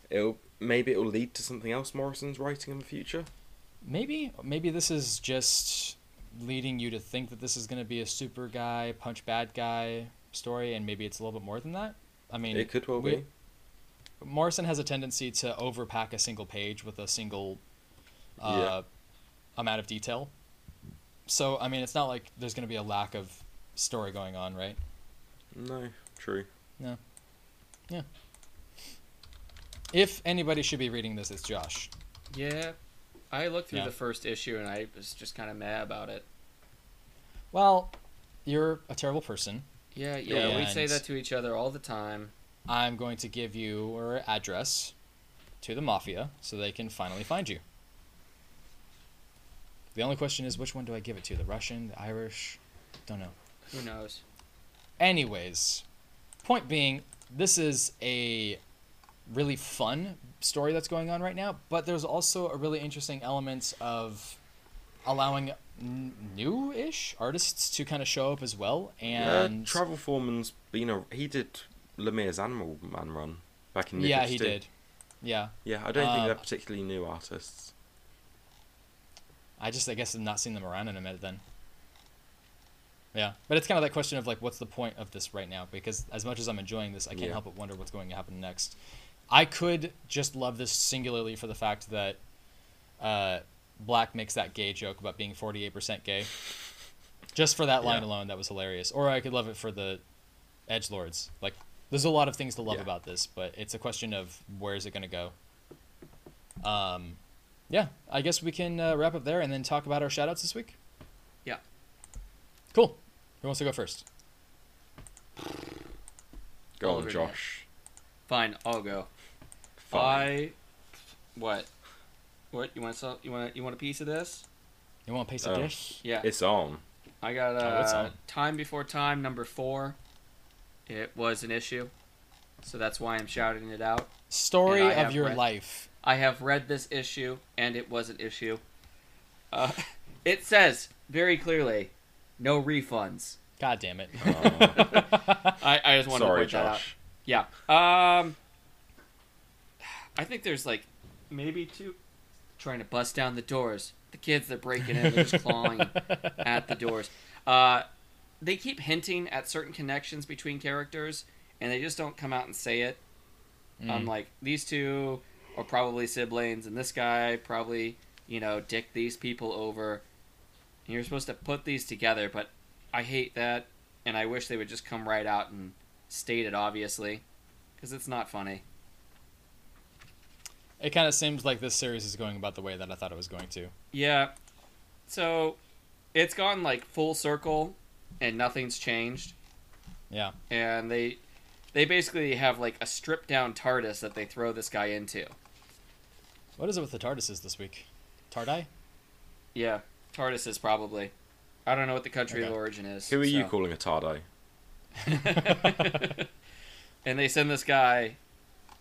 It'll maybe it'll lead to something else Morrison's writing in the future. maybe maybe this is just leading you to think that this is going to be a super guy punch bad guy story, and maybe it's a little bit more than that. I mean, it could well we- be. Morrison has a tendency to overpack a single page with a single uh, Yeah. amount of detail. So I mean, it's not like there's going to be a lack of story going on, right? No, true. No. Yeah. If anybody should be reading this, it's Josh. Yeah, I looked through Yeah. the first issue and I was just kind of mad about it. Well, you're a terrible person. Yeah, yeah, we say that to each other all the time. I'm going to give you your address to the mafia so they can finally find you. The only question is, which one do I give it to? The Russian, the Irish? Don't know. Who knows? Anyways, point being, this is a really fun story that's going on right now, but there's also a really interesting element of allowing new-ish artists to kind of show up as well. And uh, Travel Foreman's been a he did Lemire's Animal Man run back in New yeah, he 52. did. Yeah, Yeah, I don't think Uh, they're particularly new artists. I just I guess I've not seen them around in a minute then. Yeah, but it's kind of that question of like, what's the point of this right now? Because as much as I'm enjoying this, I can't Yeah. help but wonder what's going to happen next. I could just love this singularly for the fact that uh, Black makes that gay joke about being 48% gay. Just for that line Yeah. alone, that was hilarious. Or I could love it for the edge lords. Like, there's a lot of things to love Yeah. about this, but it's a question of where is it going to go. Um, yeah, I guess we can uh, wrap up there and then talk about our shoutouts this week. Yeah. Cool. Who wants to go first? Go on, Josh. Fine, I'll go. Fine. I what? What you want? So you want? You want a piece of this? You want a piece Oh. of dish? Yeah. It's on. I got Oh, uh, on. time before time number four. It was an issue, so that's why I'm shouting it out. Story of your read- life. I have read this issue, and it was an issue. Uh, *laughs* it says very clearly, no refunds. God damn it. Oh, *laughs* I, I just wanted sorry, to point that out. Josh. Yeah. Um. I think there's like maybe two trying to bust down the doors. The kids that breaking in, they're just clawing *laughs* at the doors. Uh, they keep hinting at certain connections between characters, and they just don't come out and say it. I'm Mm. like, these two are probably siblings, and this guy probably, you know, dick these people over. And you're supposed to put these together, but I hate that, and I wish they would just come right out and state it obviously, because it's not funny. It kind of seems like this series is going about the way that I thought it was going to. Yeah. So, it's gone like full circle, and nothing's changed. Yeah. And they, they basically have like a stripped down TARDIS that they throw this guy into. What is it with the TARDISes this week? Tardai? Yeah, TARDISes probably. I don't know what the country Okay. of origin is. Who are you calling a Tardo? *laughs* *laughs* and they send this guy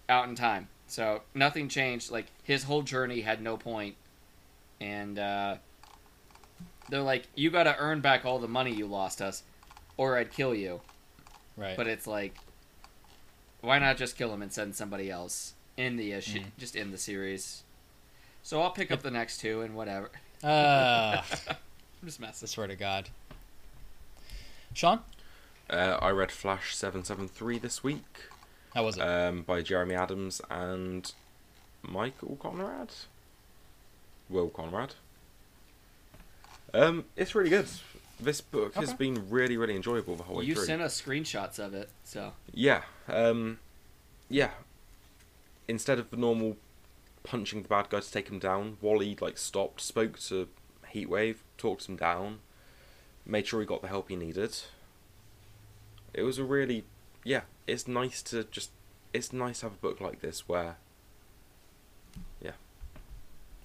out in time. So nothing changed. Like his whole journey had no point, and uh, they're like, "You got to earn back all the money you lost us, or I'd kill you." Right. But it's like, why not just kill him and send somebody else in the issue, Mhm. just in the series? So I'll pick up the next two and whatever. uh, *laughs* *laughs* I'm just messing. I swear to God. Sean? Uh, I read Flash seven seven three this week How was it? um, by Jeremy Adams and Michael Conrad. Will Conrad. Um, it's really good. This book has been really, really enjoyable the whole way You through. sent us screenshots of it, so Yeah. Um, yeah. Instead of the normal punching the bad guy to take him down, Wally like stopped, spoke to Heatwave, talked him down, made sure he got the help he needed. It was a really, yeah. It's nice to just. It's nice to have a book like this where yeah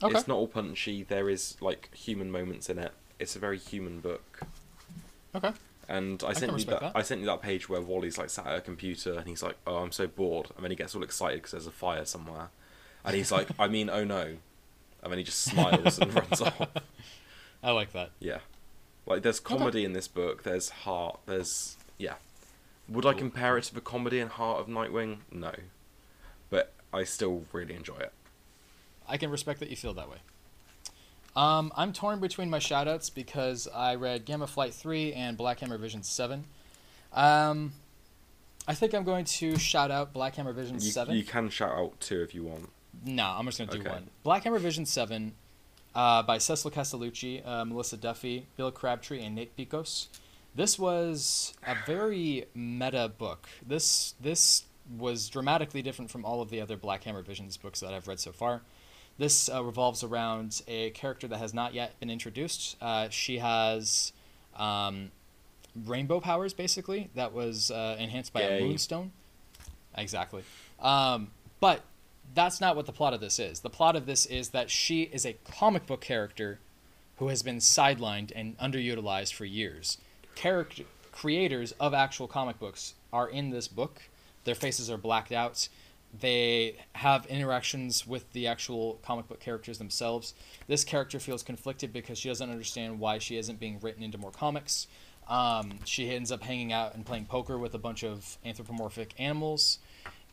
okay. it's not all punchy. There is like human moments in it. It's a very human book. Okay. And I, can sent you that, that. I sent you that page where Wally's like sat at a computer and he's like, "Oh, I'm so bored," and then he gets all excited because there's a fire somewhere, and he's like, "I mean, oh no," and then he just smiles and runs off. *laughs* I like that. Yeah, like there's comedy in this book. There's heart. There's yeah. Would I compare it to the comedy and heart of Nightwing? No, but I still really enjoy it. I can respect that you feel that way. Um, I'm torn between my shoutouts because I read Gamma Flight 3 and Black Hammer Vision 7. Um, I think I'm going to shout out Black Hammer Vision You, 7. you can shout out two if you want. No, I'm just going to do Okay. one. Black Hammer Vision 7 uh, by Cecil Castellucci, uh, Melissa Duffy, Bill Crabtree, and Nate Piekos. This was a very meta book. This this was dramatically different from all of the other Black Hammer Visions books that I've read so far. This uh, revolves around a character that has not yet been introduced. Uh, she has um, rainbow powers, basically, that was uh, enhanced by Yay. a moonstone. Exactly. Um, but that's not what the plot of this is. The plot of this is that she is a comic book character who has been sidelined and underutilized for years. Character creators of actual comic books are in this book. Their faces are blacked out. They have interactions with the actual comic book characters themselves. This character feels conflicted because she doesn't understand why she isn't being written into more comics. Um, she ends up hanging out and playing poker with a bunch of anthropomorphic animals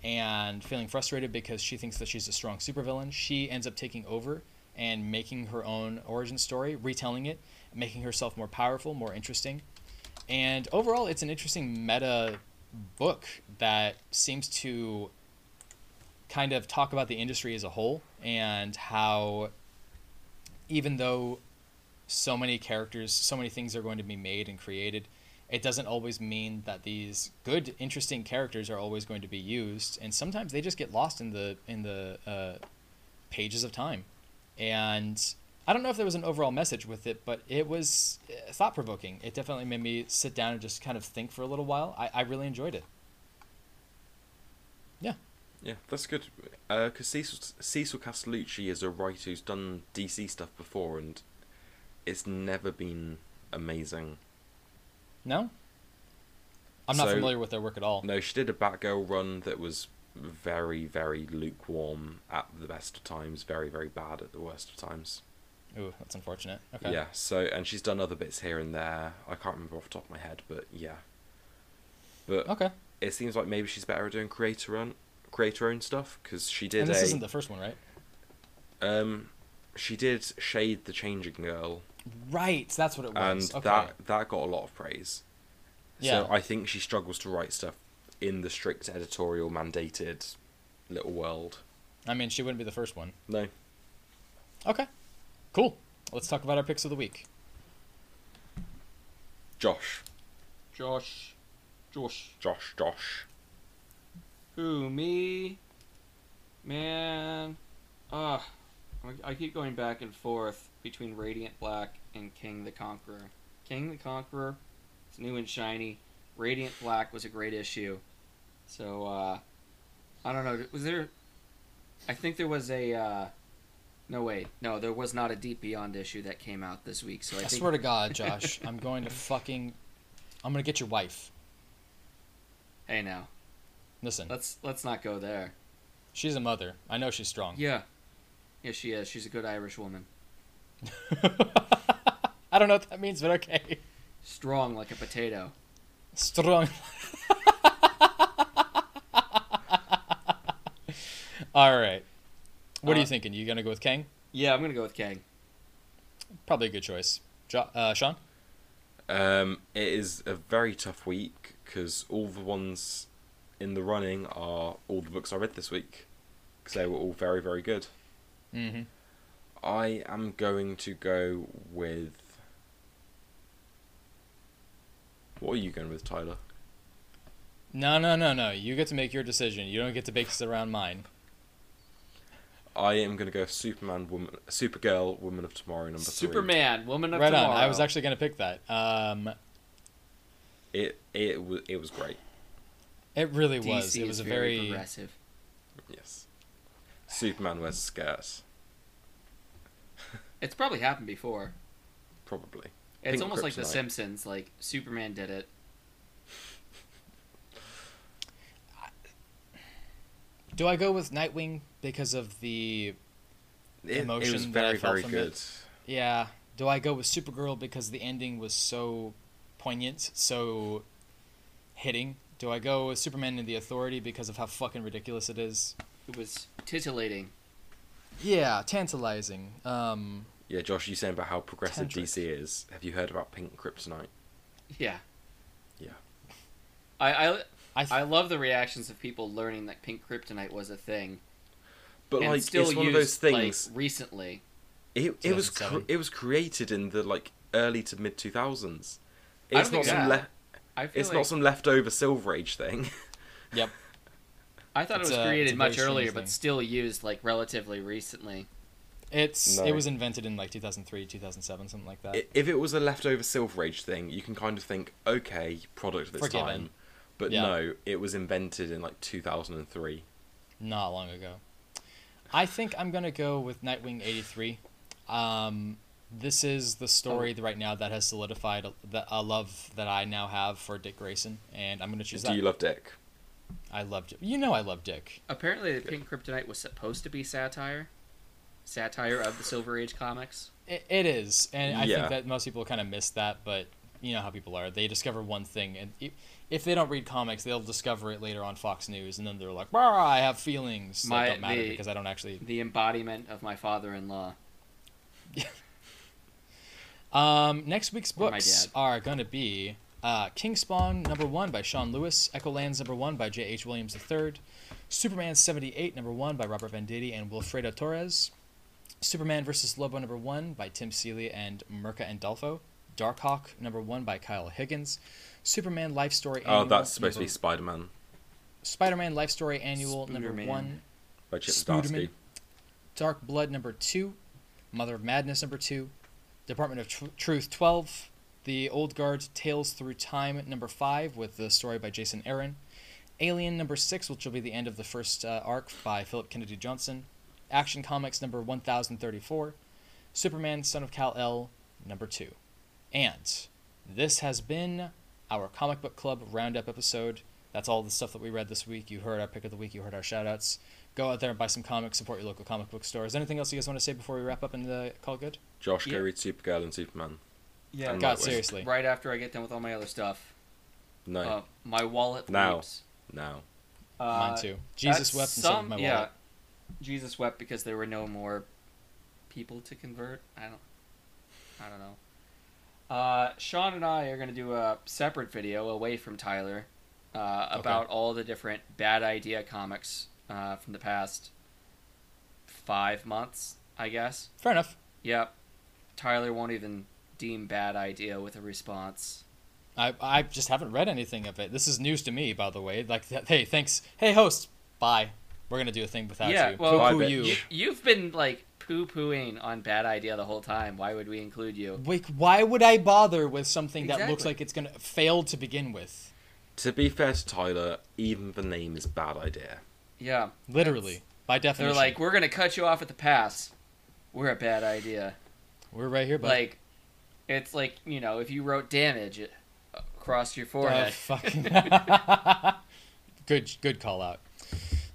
and feeling frustrated because she thinks that she's a strong supervillain. She ends up taking over and making her own origin story, retelling it, making herself more powerful, more interesting. And overall, it's an interesting meta book that seems to kind of talk about the industry as a whole and how even though so many characters, so many things are going to be made and created, it doesn't always mean that these good, interesting characters are always going to be used, and sometimes they just get lost in the in the uh, pages of time. And I don't know if there was an overall message with it, but it was eh, thought provoking. It definitely made me sit down and just kind of think for a little while. I, I really enjoyed it. Yeah. Yeah, that's good. Uh, because Cecil, Cecil Castellucci is a writer who's done DC stuff before, and it's never been amazing. No? I'm not So- familiar with their work at all. No, she did a Batgirl run that was very, very lukewarm at the best of times, very, very bad at the worst of times. Ooh, that's unfortunate. Okay. Yeah, so, and she's done other bits here and there. I can't remember off the top of my head, but yeah. But Okay. it seems like maybe she's better at doing creator own, creator own stuff, because she did And this a. isn't the first one, right? Um, she did Shade the Changing Girl, Right, that's what it and was. okay. that that got a lot of praise. Yeah. So I think she struggles to write stuff in the strict editorial mandated little world. I mean, she wouldn't be the first one. No. Okay. Cool. Let's talk about our picks of the week. Josh. Josh. Josh. Josh. Josh. Who, me? Man. Ugh. I- I keep going back and forth between Radiant Black and Kang the Conqueror. Kang the Conqueror, it's new and shiny. Radiant Black was a great issue. So, uh, I don't know. Was there. I think there was a. Uh, no, wait. No, there was not a Deep Beyond issue that came out this week. So I, I think. swear to God, *laughs* Josh, I'm going to fucking. I'm going to get your wife. Hey, now. Listen, Let's let's not go there. she's a mother. I know she's strong. Yeah. Yeah, she is. She's a good Irish woman. *laughs* I don't know what that means, but okay. Strong like a potato. Strong. *laughs* All right. What are you Uh, thinking? You gonna go with Kang? Yeah, I'm gonna go with Kang. Probably a good choice. Jo- uh, Sean? Um, it is a very tough week because all the ones in the running are all the books I read this week because they were all very, very good. Mm-hmm. I am going to go with. What are you going with, Tyler? No, no, no, no. You get to make your decision. You don't get to base it around mine. I am going to go Superman, woman, Supergirl, Woman of Tomorrow, number three. Superman, Woman of right Tomorrow. on. I was actually gonna pick that. Um, It it was it was great. it really DC was. It was a very, very. progressive. Yes. Superman wears skirts, *laughs* It's probably happened before. probably. It's Pink almost like The. Simpsons. Like Superman did it. *laughs* Do I go with Nightwing because of the It, it emotion that I very, felt very from good. it. Yeah. Do I go with Supergirl because the ending was so poignant, so hitting? Do I go with Superman and the Authority because of how fucking ridiculous it is? It was titillating. Yeah, tantalizing. Um, Yeah, Josh, you saying about how progressive Tantric. DC is. Have you heard about Pink Kryptonite? Yeah. Yeah. I I, I, th- I love the reactions of people learning that pink kryptonite was a thing. But and like, still it's one of those things. like, recently. it it was cr- it was created in the like early to mid two thousands. I don't It's not think some that- le- I It's like not some leftover Silver Age thing. *laughs* yep. I thought it's it was a- created much earlier, strange but still used like relatively recently. It's No. it was invented in like 2003, 2007, something like that. If it was a leftover Silver Age thing, you can kind of think, okay, product of its Forgiven. time. But Yeah. no, it was invented in like 2003. Not long ago. I think I'm gonna go with Nightwing '83. Um, this is the story right now that has solidified a, a love that I now have for Dick Grayson, and I'm gonna choose Do that. you love Dick? I love Dick. You know I love Dick. Apparently, the pink kryptonite was supposed to be satire, satire of the Silver Age comics. It, it is, and I Yeah. think that most people kind of miss that, but you know how people are. They discover one thing, and i- if they don't read comics, they'll discover it later on Fox News, and then they're like, "Bah, I have feelings My- that don't matter the- because I don't actually." The embodiment of my father-in-law. *laughs* Um, next week's books are going to be uh, King Spawn number one by Sean Lewis, Echo Lands number one by J. H. Williams III, Superman 78 number one by Robert Venditti and Wilfredo Torres, Superman versus Lobo number one by Tim Seeley and Mirka Andolfo, Darkhawk number one by Kyle Higgins, Superman Life Story Annual. Oh, that's supposed to be Spider Man Spider-Man Life Story Annual number one, by Chip Zdarsky. Dark Blood number two, Mother of Madness number two, Department of Tr- Truth 12, The Old Guard Tales Through Time number five with the story by Jason Aaron, Alien number six, which will be the end of the first uh, arc by Philip Kennedy Johnson, Action Comics number 1034, Superman Son of Kal El number two. And this has been our comic book club roundup episode. That's all the stuff that we read this week. You heard our pick of the week, you heard our shout outs. Go out there and buy some comics, support your local comic book stores. Anything else you guys want to say before we wrap up and uh, call it good? Josh, Yeah. go read Supergirl and Superman. Yeah, And God, seriously. Right after I get done with all my other stuff, No, uh, my wallet Now. weeps. now. Uh, Mine too. Jesus wept and so did some- my wallet. Yeah, Jesus wept because there were no more people to convert. I don't. I don't know. Uh, Sean and I are going to do a separate video away from Tyler uh, about all the different bad idea comics uh, from the past five months, I guess. Fair enough. Yep. Tyler won't even deem bad idea with a response. I I just haven't read anything of it. This is news to me, by the way. Like, th- hey, thanks. Hey, host. Bye. We're gonna do a thing without Yeah, you. well- Bye, Poo-poo you. You, you've been like poo pooing on bad idea the whole time. Why would we include you? Wait, why would I bother with something that looks like it's gonna fail to begin with? To be fair to Tyler, even the name is bad idea. Yeah. Literally, by definition. They're like, we're gonna cut you off at the pass. We're a bad idea. we're right here, but Like, it's like you know, if you wrote damage across your Uh, forehead. fucking *laughs* *laughs* good, good call out.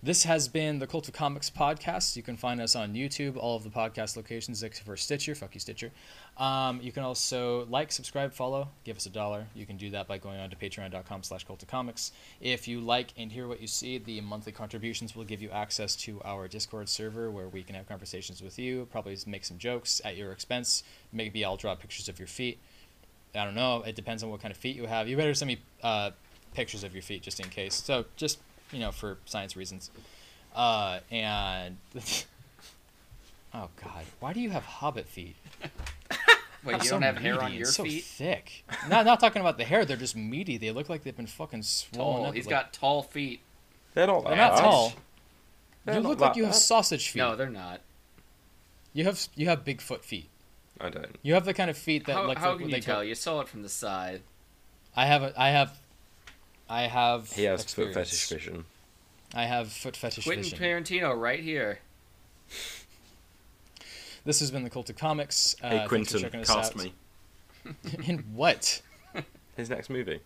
This has been the Cult of Comics podcast. You can find us on YouTube, all of the podcast locations except for Stitcher. Fuck you, Stitcher. Um, you can also like, subscribe, follow, give us a dollar. You can do that by going on to patreon.com slash cult of comics. If you like and hear what you see, the monthly contributions will give you access to our Discord server where we can have conversations with you, probably make some jokes at your expense. Maybe I'll draw pictures of your feet. I don't know. It depends on what kind of feet you have. You better send me uh, pictures of your feet just in case. So just you know for science reasons. Uh, and *laughs* oh god, why do you have hobbit feet? *laughs* Wait, They're you so don't have hair on and your so feet? Thick. not not talking about the hair. They're just meaty. They look like they've been fucking swollen Tall. up. He's like- got tall feet. They're not They're not tall. They're you not look like you have bad. sausage feet. No, they're not. You have you have Bigfoot feet. I don't. You have the kind of feet that How, like how the- can they you go- tell? You saw it from the side. I have a, I have I have He has experience. foot fetish vision. I have foot fetish Quentin vision. Tarantino, right here. This has been the Cult of Comics. Uh, hey thanks for Quentin, checking us cast me. *laughs* In what? His next movie.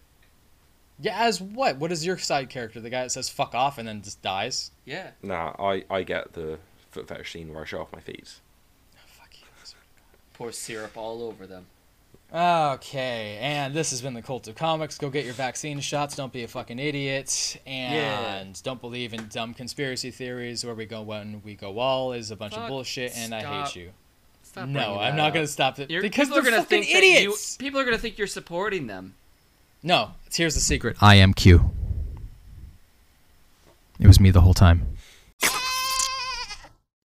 Yeah, as what? What is your side character? The guy that says "fuck off" and then just dies? Yeah. Nah, I, I get the foot fetish scene where I show off my feet. Pour syrup all over them. Okay, and this has been the Cult of Comics. Go get your vaccine shots. Don't be a fucking idiot, and Yeah. don't believe in dumb conspiracy theories. Where we go when we go all is a bunch Fuck, of bullshit, and I hate you. Stop no, I'm not up. gonna stop it You're- because people are they're gonna fucking think that you- idiots. people are gonna think you're supporting them. No, here's the secret. I am Q. It was me the whole time.